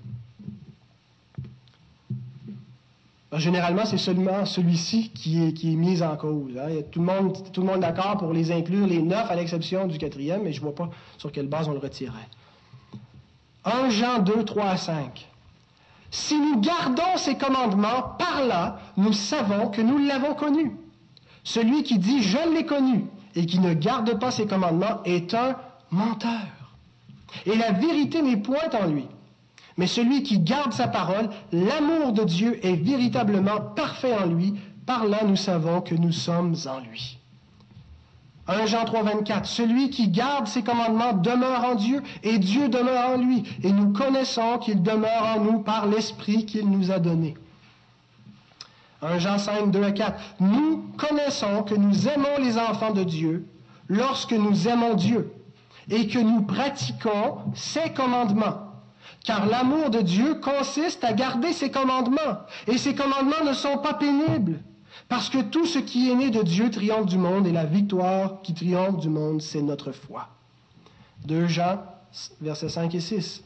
Généralement, c'est seulement celui-ci qui est, mis en cause. Hein. tout le monde, tout le monde d'accord pour les inclure, les neuf, à l'exception du quatrième, mais je ne vois pas sur quelle base on le retirerait. 1 Jean 2, 3 à 5. Si nous gardons ces commandements, par là, nous savons que nous l'avons connu. Celui qui dit je l'ai connu et qui ne garde pas ses commandements est un menteur. Et la vérité n'est point en lui. Mais celui qui garde sa parole, l'amour de Dieu est véritablement parfait en lui. Par là, nous savons que nous sommes en lui. 1 Jean 3, 24. Celui qui garde ses commandements demeure en Dieu et Dieu demeure en lui. Et nous connaissons qu'il demeure en nous par l'Esprit qu'il nous a donné. 1 Jean 5, 2 à 4. Nous connaissons que nous aimons les enfants de Dieu lorsque nous aimons Dieu et que nous pratiquons ses commandements. Car l'amour de Dieu consiste à garder ses commandements. Et ses commandements ne sont pas pénibles. Parce que tout ce qui est né de Dieu triomphe du monde et la victoire qui triomphe du monde, c'est notre foi. 2 Jean, versets 5 et 6.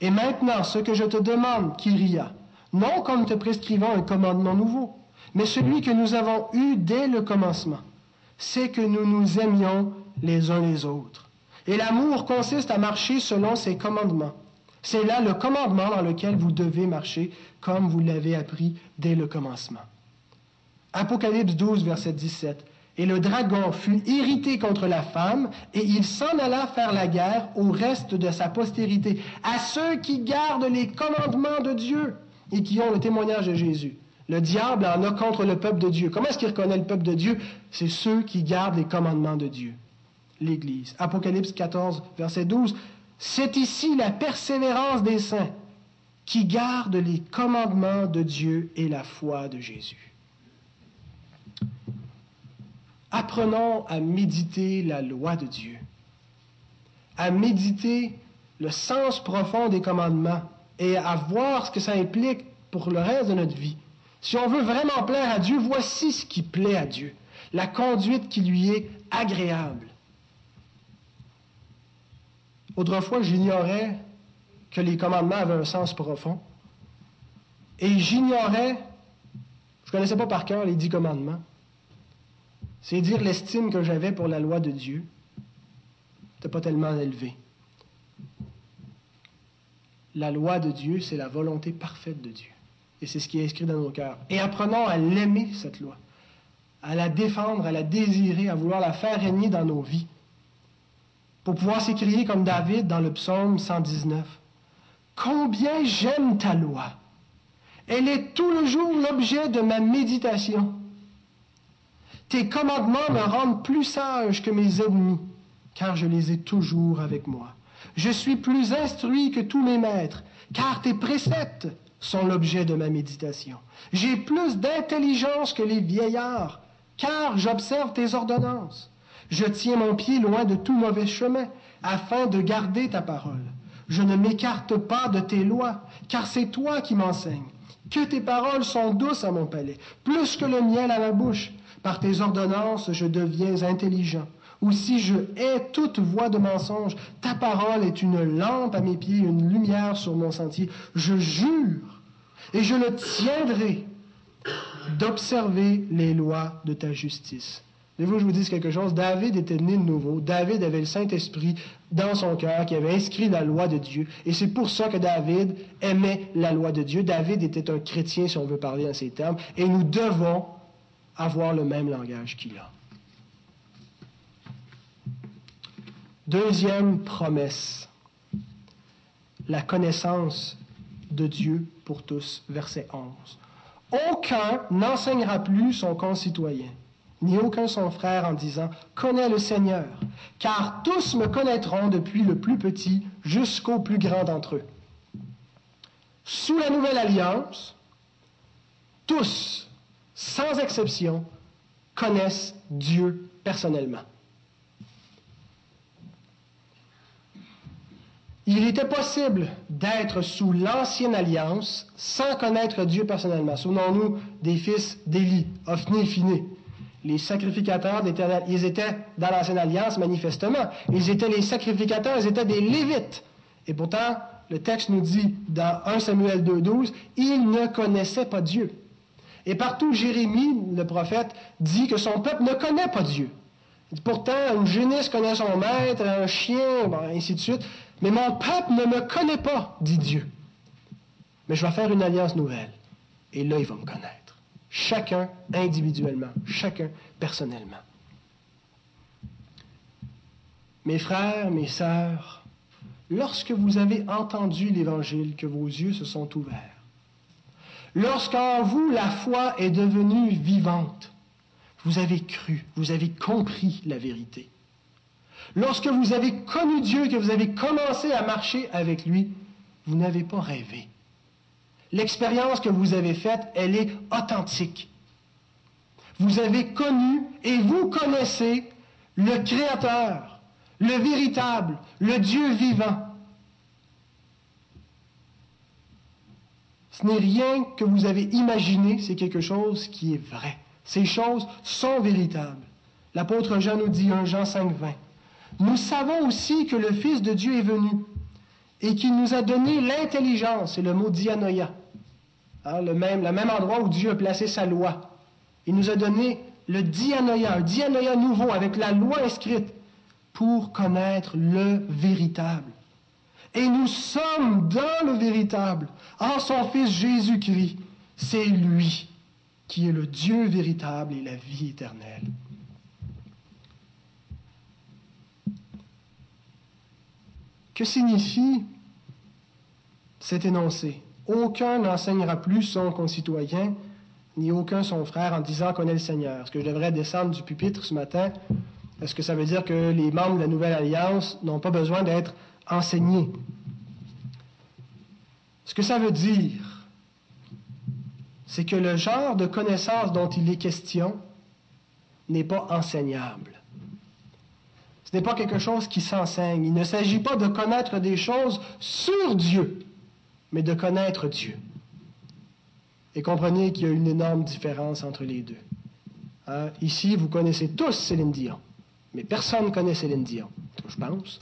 Et maintenant, ce que je te demande, Kyria, non comme te prescrivant un commandement nouveau, mais celui que nous avons eu dès le commencement, c'est que nous nous aimions les uns les autres. Et l'amour consiste à marcher selon ses commandements. C'est là le commandement dans lequel vous devez marcher comme vous l'avez appris dès le commencement. Apocalypse 12, verset 17. Et le dragon fut irrité contre la femme, et il s'en alla faire la guerre au reste de sa postérité, à ceux qui gardent les commandements de Dieu et qui ont le témoignage de Jésus. Le diable en a contre le peuple de Dieu. Comment est-ce qu'il reconnaît le peuple de Dieu? C'est ceux qui gardent les commandements de Dieu. L'Église. Apocalypse 14, verset 12. C'est ici la persévérance des saints qui gardent les commandements de Dieu et la foi de Jésus. Apprenons à méditer la loi de Dieu. à méditer le sens profond des commandements et à voir ce que ça implique pour le reste de notre vie. Si on veut vraiment plaire à Dieu, voici ce qui plaît à Dieu, la conduite qui lui est agréable. Autrefois, j'ignorais que les commandements avaient un sens profond. Et j'ignorais, je ne connaissais pas par cœur les dix commandements. C'est dire l'estime que j'avais pour la loi de Dieu n'était pas tellement élevée. La loi de Dieu, c'est la volonté parfaite de Dieu. Et c'est ce qui est inscrit dans nos cœurs. Et apprenons à l'aimer, cette loi, à la défendre, à la désirer, à vouloir la faire régner dans nos vies, pour pouvoir s'écrier comme David dans le psaume 119. Combien j'aime ta loi. Elle est tout le jour l'objet de ma méditation. Tes commandements me rendent plus sage que mes ennemis, car je les ai toujours avec moi. Je suis plus instruit que tous mes maîtres, car tes préceptes sont l'objet de ma méditation. J'ai plus d'intelligence que les vieillards, car j'observe tes ordonnances. Je tiens mon pied loin de tout mauvais chemin, afin de garder ta parole. Je ne m'écarte pas de tes lois, car c'est toi qui m'enseignes. Que tes paroles sont douces à mon palais, plus que le miel à ma bouche. Par tes ordonnances, je deviens intelligent. Ou si je hais toute voix de mensonge, ta parole est une lampe à mes pieds, une lumière sur mon sentier. Je jure, et je le tiendrai, d'observer les lois de ta justice. Et vous, je vous dis quelque chose, David était né de nouveau, David avait le Saint-Esprit dans son cœur qui avait inscrit la loi de Dieu, et c'est pour ça que David aimait la loi de Dieu. David était un chrétien, si on veut parler en ces termes, et nous devons avoir le même langage qu'il a. Deuxième promesse, la connaissance de Dieu pour tous, verset 11. Aucun n'enseignera plus son concitoyen, ni aucun son frère en disant, Connais le Seigneur, car tous me connaîtront depuis le plus petit jusqu'au plus grand d'entre eux. Sous la nouvelle alliance, tous, sans exception, connaissent Dieu personnellement. Il était possible d'être sous l'ancienne alliance sans connaître Dieu personnellement. Souvenons-nous des fils d'Élie, Ophni et. Les sacrificateurs ils étaient dans l'ancienne alliance manifestement. Ils étaient les sacrificateurs, ils étaient des Lévites. Et pourtant, le texte nous dit dans 1 Samuel 2.12, ils ne connaissaient pas Dieu. Et partout, Jérémie, le prophète, dit que son peuple ne connaît pas Dieu. Pourtant, une jeunesse connaît son maître, un chien, ainsi de suite. Mais mon peuple ne me connaît pas, dit Dieu. Mais je vais faire une alliance nouvelle. Et là, il va me connaître. Chacun individuellement, chacun personnellement. Mes frères, mes sœurs, lorsque vous avez entendu l'Évangile, que vos yeux se sont ouverts, lorsqu'en vous la foi est devenue vivante, vous avez cru, vous avez compris la vérité. Lorsque vous avez connu Dieu, que vous avez commencé à marcher avec lui, vous n'avez pas rêvé. L'expérience que vous avez faite, elle est authentique. Vous avez connu et vous connaissez le Créateur, le véritable, le Dieu vivant. Ce n'est rien que vous avez imaginé, c'est quelque chose qui est vrai. Ces choses sont véritables. L'apôtre Jean nous dit 1 Jean 5, 20. Nous savons aussi que le Fils de Dieu est venu et qu'il nous a donné l'intelligence, c'est le mot dianoia, hein, le, même, le même endroit où Dieu a placé sa loi. Il nous a donné le dianoia, un dianoia nouveau avec la loi inscrite pour connaître le véritable. Et nous sommes dans le véritable, en son Fils Jésus-Christ. C'est lui qui est le Dieu véritable et la vie éternelle. Que signifie cet énoncé? Aucun n'enseignera plus son concitoyen, ni aucun son frère en disant connaît le Seigneur. Est-ce que je devrais descendre du pupitre ce matin? Est-ce que ça veut dire que les membres de la Nouvelle Alliance n'ont pas besoin d'être enseignés? Ce que ça veut dire, c'est que le genre de connaissance dont il est question n'est pas enseignable. Ce n'est pas quelque chose qui s'enseigne. Il ne s'agit pas de connaître des choses sur Dieu, mais de connaître Dieu. Et comprenez qu'il y a une énorme différence entre les deux. Hein? Ici, vous connaissez tous Céline Dion, mais personne ne connaît Céline Dion, je pense.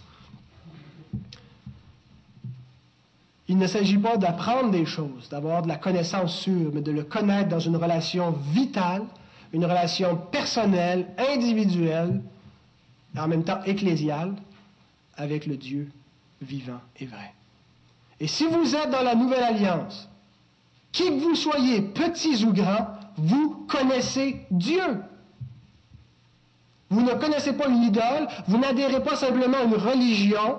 Il ne s'agit pas d'apprendre des choses, d'avoir de la connaissance sûre, mais de le connaître dans une relation vitale, une relation personnelle, individuelle, et en même temps ecclésiale, avec le Dieu vivant et vrai. Et si vous êtes dans la nouvelle alliance, qui que vous soyez, petits ou grands, vous connaissez Dieu. Vous ne connaissez pas une idole, vous n'adhérez pas simplement à une religion,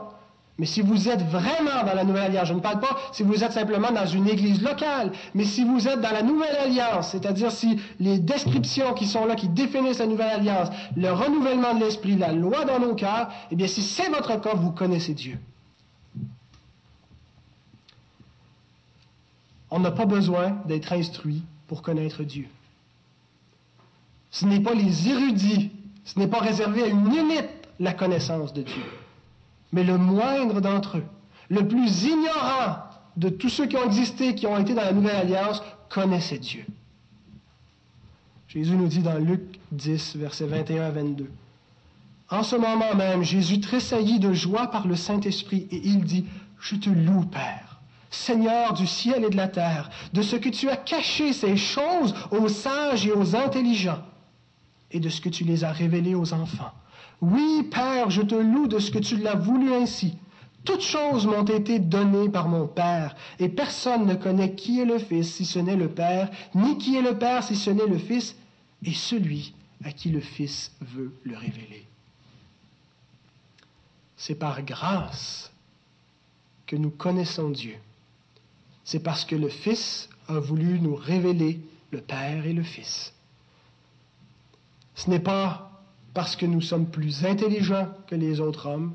mais si vous êtes vraiment dans la Nouvelle Alliance, je ne parle pas si vous êtes simplement dans une église locale, mais si vous êtes dans la Nouvelle Alliance, c'est-à-dire si les descriptions qui sont là, qui définissent la Nouvelle Alliance, le renouvellement de l'Esprit, la loi dans nos cœurs, eh bien si c'est votre cas, vous connaissez Dieu. On n'a pas besoin d'être instruit pour connaître Dieu. Ce n'est pas les érudits, ce n'est pas réservé à une élite la connaissance de Dieu mais le moindre d'entre eux, le plus ignorant de tous ceux qui ont existé, qui ont été dans la Nouvelle Alliance, connaissait Dieu. Jésus nous dit dans Luc 10, versets 21 à 22. En ce moment même, Jésus tressaillit de joie par le Saint-Esprit et il dit, Je te loue, Père, Seigneur du ciel et de la terre, de ce que tu as caché ces choses aux sages et aux intelligents, et de ce que tu les as révélées aux enfants. Oui, Père, je te loue de ce que tu l'as voulu ainsi. Toutes choses m'ont été données par mon Père, et personne ne connaît qui est le Fils si ce n'est le Père, ni qui est le Père si ce n'est le Fils, et celui à qui le Fils veut le révéler. C'est par grâce que nous connaissons Dieu. C'est parce que le Fils a voulu nous révéler le Père et le Fils. Ce n'est pas parce que nous sommes plus intelligents que les autres hommes,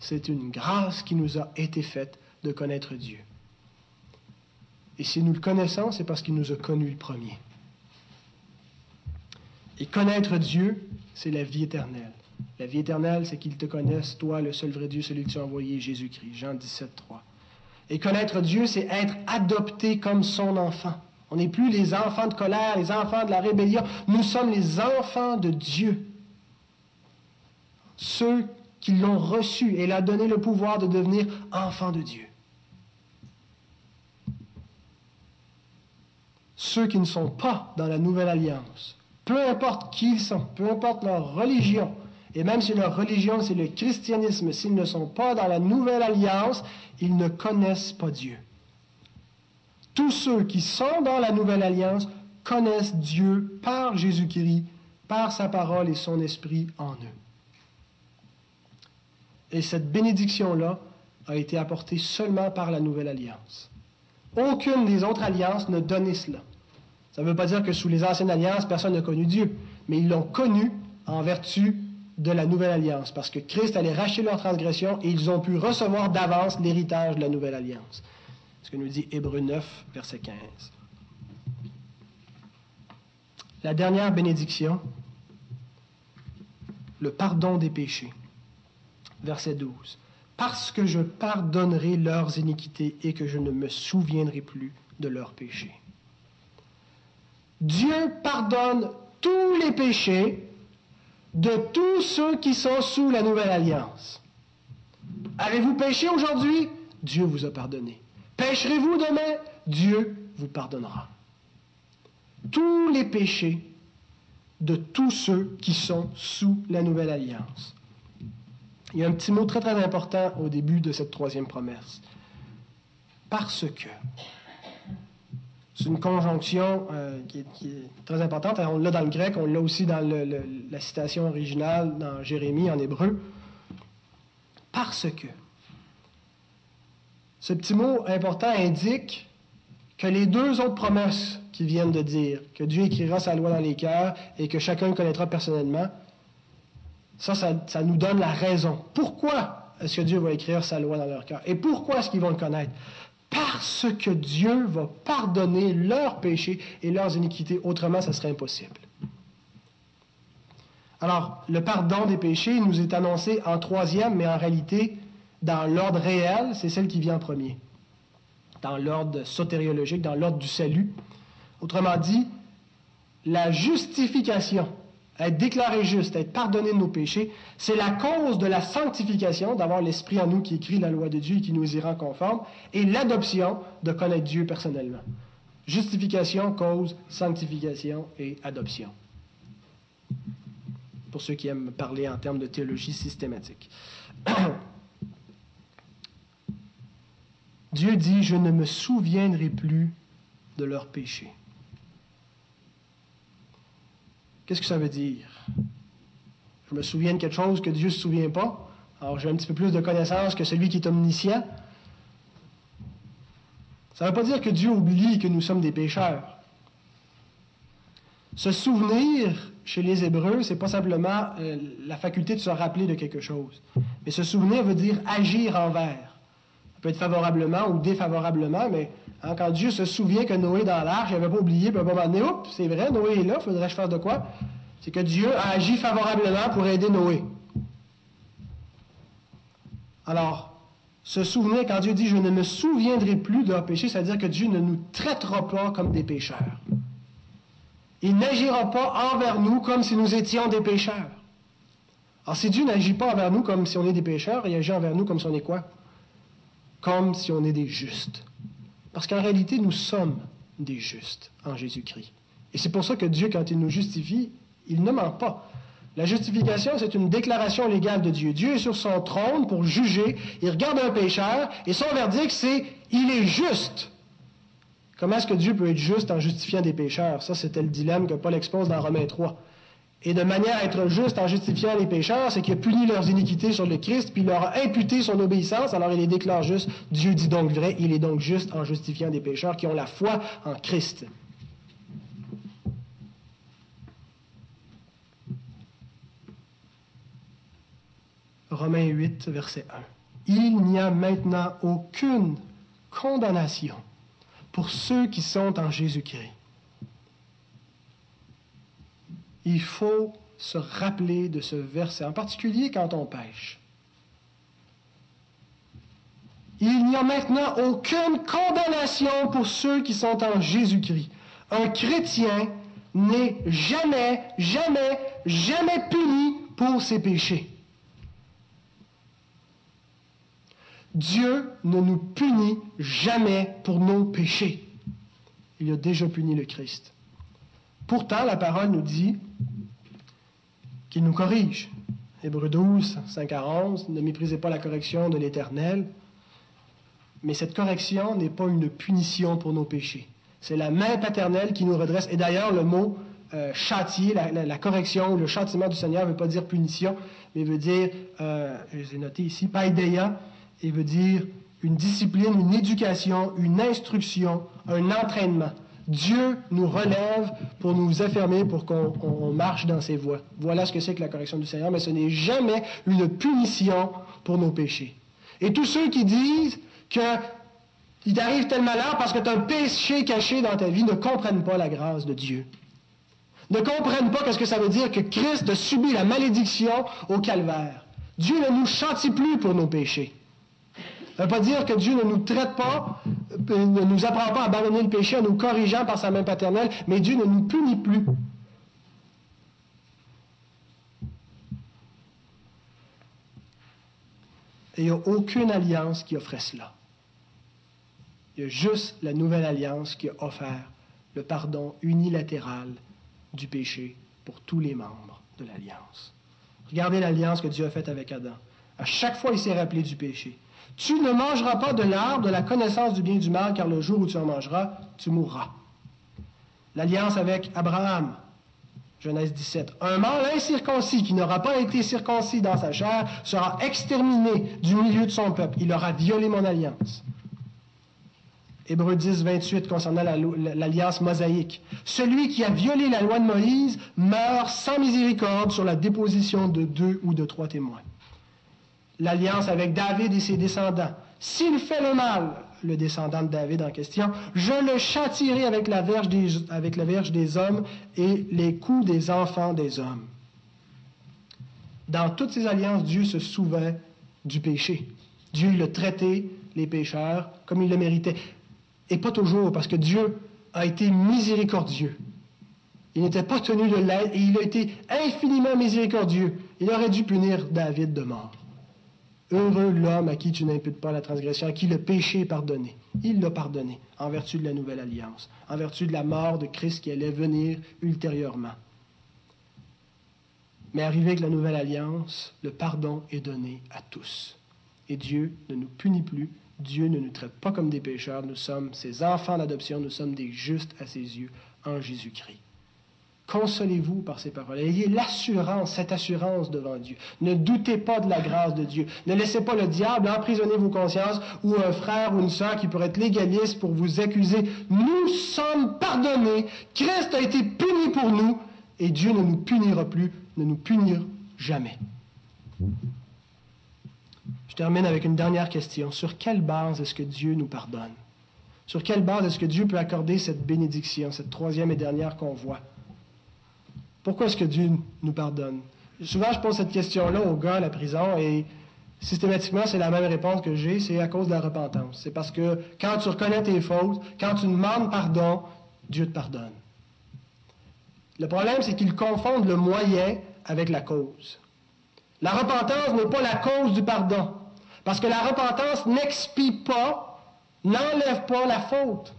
c'est une grâce qui nous a été faite de connaître Dieu. Et si nous le connaissons, c'est parce qu'il nous a connus le premier. Et connaître Dieu, c'est la vie éternelle. La vie éternelle, c'est qu'il te connaisse, toi, le seul vrai Dieu, celui que tu as envoyé, Jésus-Christ. Jean 17, 3. Et connaître Dieu, c'est être adopté comme son enfant. On n'est plus les enfants de colère, les enfants de la rébellion. Nous sommes les enfants de Dieu ceux qui l'ont reçu et l'a donné le pouvoir de devenir enfants de Dieu. Ceux qui ne sont pas dans la nouvelle alliance, peu importe qui ils sont, peu importe leur religion, et même si leur religion c'est le christianisme, s'ils ne sont pas dans la nouvelle alliance, ils ne connaissent pas Dieu. Tous ceux qui sont dans la nouvelle alliance connaissent Dieu par Jésus-Christ, par sa parole et son esprit en eux. Et cette bénédiction-là a été apportée seulement par la nouvelle alliance. Aucune des autres alliances ne donnait cela. Ça ne veut pas dire que sous les anciennes alliances, personne n'a connu Dieu, mais ils l'ont connu en vertu de la nouvelle alliance, parce que Christ allait racheter leurs transgressions et ils ont pu recevoir d'avance l'héritage de la nouvelle alliance. Ce que nous dit Hébreu 9, verset 15. La dernière bénédiction, le pardon des péchés verset 12. Parce que je pardonnerai leurs iniquités et que je ne me souviendrai plus de leurs péchés. Dieu pardonne tous les péchés de tous ceux qui sont sous la nouvelle alliance. Avez-vous péché aujourd'hui? Dieu vous a pardonné. Pécherez-vous demain? Dieu vous pardonnera. Tous les péchés de tous ceux qui sont sous la nouvelle alliance. Il y a un petit mot très très important au début de cette troisième promesse. Parce que. C'est une conjonction euh, qui, est, très importante. on l'a dans le grec, on l'a aussi dans la citation originale dans Jérémie en hébreu. Parce que. Ce petit mot important indique que les deux autres promesses qu'il viennent de dire, que Dieu écrira sa loi dans les cœurs et que chacun connaîtra personnellement, ça, ça, nous donne la raison. Pourquoi est-ce que Dieu va écrire sa loi dans leur cœur? Et pourquoi est-ce qu'ils vont le connaître? Parce que Dieu va pardonner leurs péchés et leurs iniquités. Autrement, ça serait impossible. Alors, le pardon des péchés nous est annoncé en troisième, mais en réalité, dans l'ordre réel, c'est celle qui vient en premier. Dans l'ordre sotériologique, dans l'ordre du salut. Autrement dit, la justification, être déclaré juste, être pardonné de nos péchés, c'est la cause de la sanctification, d'avoir l'Esprit en nous qui écrit la loi de Dieu et qui nous y rend conforme, et l'adoption de connaître Dieu personnellement. Justification, cause, sanctification et adoption. Pour ceux qui aiment parler en termes de théologie systématique. Dieu dit, je ne me souviendrai plus de leurs péchés. Qu'est-ce que ça veut dire? Je me souviens de quelque chose que Dieu ne se souvient pas. Alors j'ai un petit peu plus de connaissances que celui qui est omniscient. Ça ne veut pas dire que Dieu oublie que nous sommes des pécheurs. Se souvenir chez les Hébreux, c'est pas simplement euh, la faculté de se rappeler de quelque chose. Mais se souvenir veut dire agir envers. Ça peut être favorablement ou défavorablement, mais hein, quand Dieu se souvient que Noé dans l'arche, il n'avait pas oublié, puis à un moment donné, oups, c'est vrai, Noé est là, faudrait que je fasse de quoi? C'est que Dieu a agi favorablement pour aider Noé. Alors, se souvenir, quand Dieu dit Je ne me souviendrai plus de leurs péchés, ça veut dire que Dieu ne nous traitera pas comme des pécheurs. Il n'agira pas envers nous comme si nous étions des pécheurs. Alors, si Dieu n'agit pas envers nous comme si on est des pécheurs, il agit envers nous comme si on est quoi? Comme si on est des justes. Parce qu'en réalité, nous sommes des justes en Jésus-Christ. Et c'est pour ça que Dieu, quand il nous justifie, il ne ment pas. La justification, c'est une déclaration légale de Dieu. Dieu est sur son trône pour juger. Il regarde un pécheur et son verdict, c'est il est juste. Comment est-ce que Dieu peut être juste en justifiant des pécheurs? Ça, c'était le dilemme que Paul expose dans Romains 3 et de manière à être juste en justifiant les pécheurs, c'est qu'il a puni leurs iniquités sur le Christ, puis il leur a imputé son obéissance, alors il les déclare juste. Dieu dit donc vrai, il est donc juste en justifiant des pécheurs qui ont la foi en Christ. Romains 8, verset 1. Il n'y a maintenant aucune condamnation pour ceux qui sont en Jésus-Christ il faut se rappeler de ce verset, en particulier quand on pêche. Il n'y a maintenant aucune condamnation pour ceux qui sont en Jésus-Christ. Un chrétien n'est jamais, jamais, jamais puni pour ses péchés. Dieu ne nous punit jamais pour nos péchés. Il a déjà puni le Christ. Pourtant, la parole nous dit qu'il nous corrige. Hébreu 12, 5 à 11, ne méprisez pas la correction de l'Éternel. Mais cette correction n'est pas une punition pour nos péchés. C'est la main paternelle qui nous redresse. Et d'ailleurs, le mot euh, châtier, la, correction, le châtiment du Seigneur ne veut pas dire punition, mais veut dire, euh, je les ai ici, paideia, et veut dire une discipline, une éducation, une instruction, un entraînement. Dieu nous relève pour nous affermer, pour qu'on marche dans ses voies. Voilà ce que c'est que la correction du Seigneur, mais ce n'est jamais une punition pour nos péchés. Et tous ceux qui disent qu'il t'arrive tel malheur parce que tu as un péché caché dans ta vie ne comprennent pas la grâce de Dieu. Ne comprennent pas ce que ça veut dire que Christ a subi la malédiction au calvaire. Dieu ne nous châtie plus pour nos péchés. Ça ne veut pas dire que Dieu ne nous traite pas, euh, ne nous apprend pas à abandonner le péché en nous corrigeant par sa main paternelle, mais Dieu ne nous punit plus. Et il n'y a aucune alliance qui offrait cela. Il y a juste la nouvelle alliance qui a offert le pardon unilatéral du péché pour tous les membres de l'alliance. Regardez l'alliance que Dieu a faite avec Adam. À chaque fois, il s'est rappelé du péché. Tu ne mangeras pas de l'arbre de la connaissance du bien et du mal, car le jour où tu en mangeras, tu mourras. L'alliance avec Abraham, Genèse 17. Un mâle incirconcis qui n'aura pas été circoncis dans sa chair sera exterminé du milieu de son peuple. Il aura violé mon alliance. Hébreu 10, 28 concernant l'alliance mosaïque. Celui qui a violé la loi de Moïse meurt sans miséricorde sur la déposition de deux ou de trois témoins l'alliance avec David et ses descendants. S'il fait le mal, le descendant de David en question, je le châtirai avec la verge des, hommes et les coups des enfants des hommes. Dans toutes ces alliances, Dieu se souvint du péché. Dieu il a traité les pécheurs comme il le méritait. Et pas toujours, parce que Dieu a été miséricordieux. Il n'était pas tenu de l'aide et il a été infiniment miséricordieux. Il aurait dû punir David de mort. Heureux l'homme à qui tu n'imputes pas la transgression, à qui le péché est pardonné. Il l'a pardonné en vertu de la nouvelle alliance, en vertu de la mort de Christ qui allait venir ultérieurement. Mais arrivé avec la nouvelle alliance, le pardon est donné à tous. Et Dieu ne nous punit plus, Dieu ne nous traite pas comme des pécheurs, nous sommes ses enfants d'adoption, nous sommes des justes à ses yeux en Jésus-Christ. Consolez-vous par ces paroles. Ayez l'assurance, cette assurance devant Dieu. Ne doutez pas de la grâce de Dieu. Ne laissez pas le diable emprisonner vos consciences ou un frère ou une sœur qui pourrait être légaliste pour vous accuser. Nous sommes pardonnés. Christ a été puni pour nous et Dieu ne nous punira plus, ne nous punira jamais. Je termine avec une dernière question. Sur quelle base est-ce que Dieu nous pardonne? Sur quelle base est-ce que Dieu peut accorder cette bénédiction, cette troisième et dernière qu'on voit? Pourquoi est-ce que Dieu nous pardonne? Souvent, je pose cette question-là aux gars à la prison et systématiquement, c'est la même réponse que j'ai, c'est à cause de la repentance. C'est parce que quand tu reconnais tes fautes, quand tu demandes pardon, Dieu te pardonne. Le problème, c'est qu'ils confondent le moyen avec la cause. La repentance n'est pas la cause du pardon. Parce que la repentance n'expie pas, n'enlève pas la faute.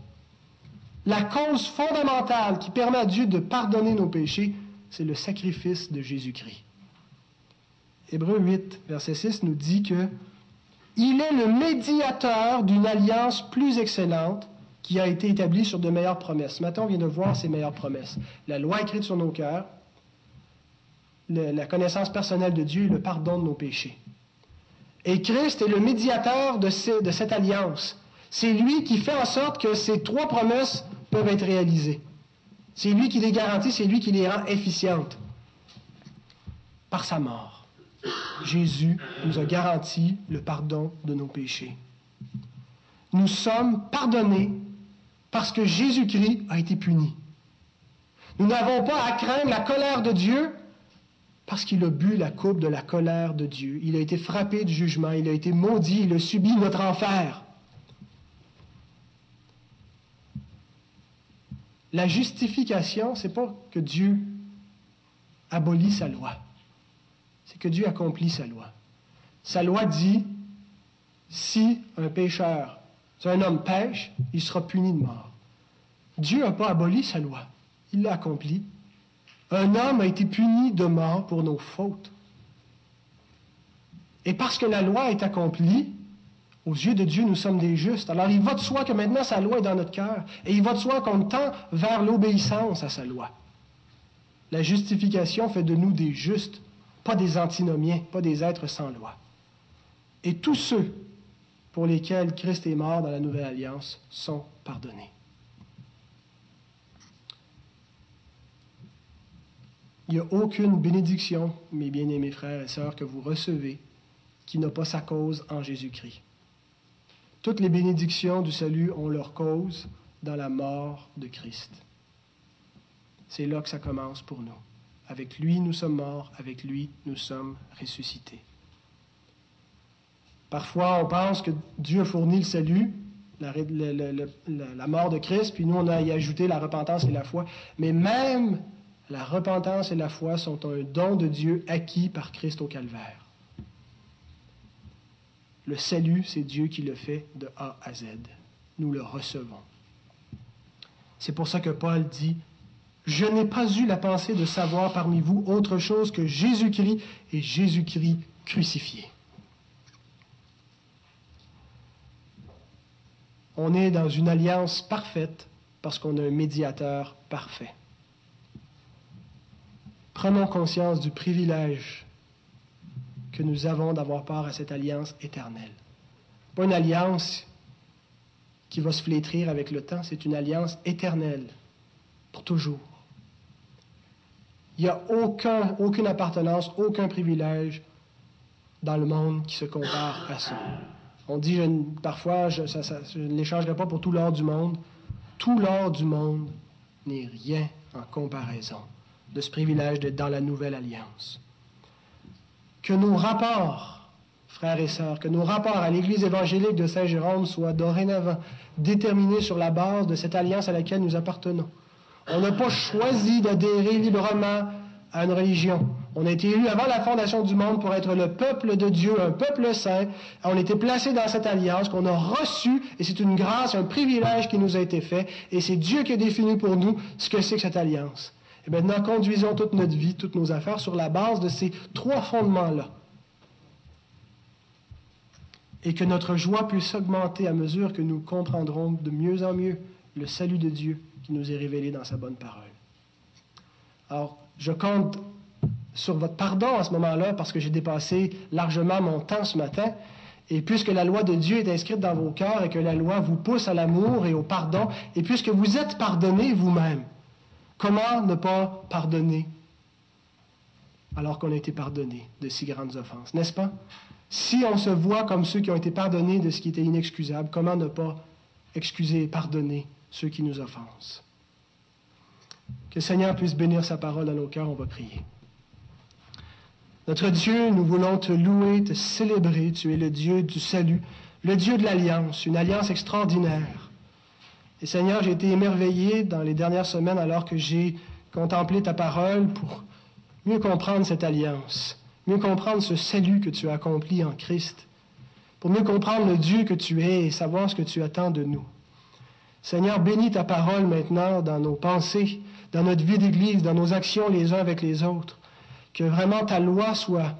La cause fondamentale qui permet à Dieu de pardonner nos péchés, c'est le sacrifice de Jésus-Christ. Hébreu 8, verset 6 nous dit que il est le médiateur d'une alliance plus excellente qui a été établie sur de meilleures promesses. Matin, on vient de voir ces meilleures promesses. La loi écrite sur nos cœurs, la connaissance personnelle de Dieu et le pardon de nos péchés. Et Christ est le médiateur de cette alliance. C'est lui qui fait en sorte que ces trois promesses peuvent être réalisées. C'est lui qui les garantit, c'est lui qui les rend efficientes. Par sa mort, Jésus nous a garanti le pardon de nos péchés. Nous sommes pardonnés parce que Jésus-Christ a été puni. Nous n'avons pas à craindre la colère de Dieu parce qu'il a bu la coupe de la colère de Dieu. Il a été frappé du jugement, il a été maudit, il a subi notre enfer. La justification, c'est pas que Dieu abolit sa loi. C'est que Dieu accomplit sa loi. Sa loi dit si un pécheur, si un homme pêche, il sera puni de mort. Dieu n'a pas aboli sa loi. Il l'a accompli. Un homme a été puni de mort pour nos fautes. Et parce que la loi est accomplie, aux yeux de Dieu, nous sommes des justes. Alors il va de soi que maintenant sa loi est dans notre cœur. Et il va de soi qu'on tend vers l'obéissance à sa loi. La justification fait de nous des justes, pas des antinomiens, pas des êtres sans loi. Et tous ceux pour lesquels Christ est mort dans la nouvelle alliance sont pardonnés. Il n'y a aucune bénédiction, mes bien-aimés frères et sœurs, que vous recevez qui n'a pas sa cause en Jésus-Christ. Toutes les bénédictions du salut ont leur cause dans la mort de Christ. C'est là que ça commence pour nous. Avec lui, nous sommes morts, avec lui, nous sommes ressuscités. Parfois, on pense que Dieu a fourni le salut, la, la, mort de Christ, puis nous, on a y ajouté la repentance et la foi. Mais même la repentance et la foi sont un don de Dieu acquis par Christ au calvaire. Le salut, c'est Dieu qui le fait de A à Z. Nous le recevons. C'est pour ça que Paul dit, Je n'ai pas eu la pensée de savoir parmi vous autre chose que Jésus-Christ et Jésus-Christ crucifié. On est dans une alliance parfaite parce qu'on a un médiateur parfait. Prenons conscience du privilège que nous avons d'avoir part à cette alliance éternelle. Pas une alliance qui va se flétrir avec le temps, c'est une alliance éternelle, pour toujours. Il n'y a aucun, aucune appartenance, aucun privilège dans le monde qui se compare à ça. On dit parfois, je, je ne l'échangerai pas pour tout l'or du monde. Tout l'or du monde n'est rien en comparaison de ce privilège d'être dans la nouvelle alliance. Que nos rapports, frères et sœurs, que nos rapports à l'Église évangélique de Saint-Jérôme soient dorénavant déterminés sur la base de cette alliance à laquelle nous appartenons. On n'a pas choisi d'adhérer librement à une religion. On a été élus avant la fondation du monde pour être le peuple de Dieu, un peuple saint. On a été placé dans cette alliance qu'on a reçue, et c'est une grâce, un privilège qui nous a été fait, et c'est Dieu qui a défini pour nous ce que c'est que cette alliance. Maintenant, conduisons toute notre vie, toutes nos affaires sur la base de ces trois fondements-là. Et que notre joie puisse augmenter à mesure que nous comprendrons de mieux en mieux le salut de Dieu qui nous est révélé dans sa bonne parole. Alors, je compte sur votre pardon à ce moment-là parce que j'ai dépassé largement mon temps ce matin. Et puisque la loi de Dieu est inscrite dans vos cœurs et que la loi vous pousse à l'amour et au pardon, et puisque vous êtes pardonné vous-même, comment ne pas pardonner alors qu'on a été pardonné de si grandes offenses, n'est-ce pas? Si on se voit comme ceux qui ont été pardonnés de ce qui était inexcusable, comment ne pas excuser et pardonner ceux qui nous offensent? Que le Seigneur puisse bénir sa parole dans nos cœurs, on va prier. Notre Dieu, nous voulons te louer, te célébrer. Tu es le Dieu du salut, le Dieu de l'alliance, une alliance extraordinaire. Et Seigneur, j'ai été émerveillé dans les dernières semaines alors que j'ai contemplé ta parole pour mieux comprendre cette alliance, mieux comprendre ce salut que tu as accompli en Christ, pour mieux comprendre le Dieu que tu es et savoir ce que tu attends de nous. Seigneur, bénis ta parole maintenant dans nos pensées, dans notre vie d'Église, dans nos actions les uns avec les autres. Que vraiment ta loi soit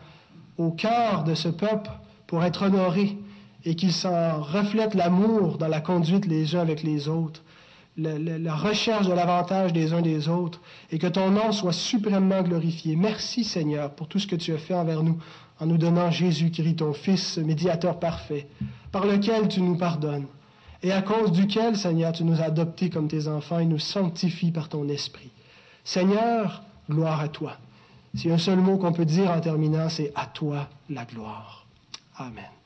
au cœur de ce peuple pour être honoré et qu'il s'en reflète l'amour dans la conduite les uns avec les autres, la, recherche de l'avantage des uns des autres, et que ton nom soit suprêmement glorifié. Merci Seigneur pour tout ce que tu as fait envers nous en nous donnant Jésus-Christ, ton Fils, médiateur parfait, par lequel tu nous pardonnes et à cause duquel, Seigneur, tu nous as adoptés comme tes enfants et nous sanctifies par ton esprit. Seigneur, gloire à toi. C'est un seul mot qu'on peut dire en terminant, c'est à toi la gloire. Amen.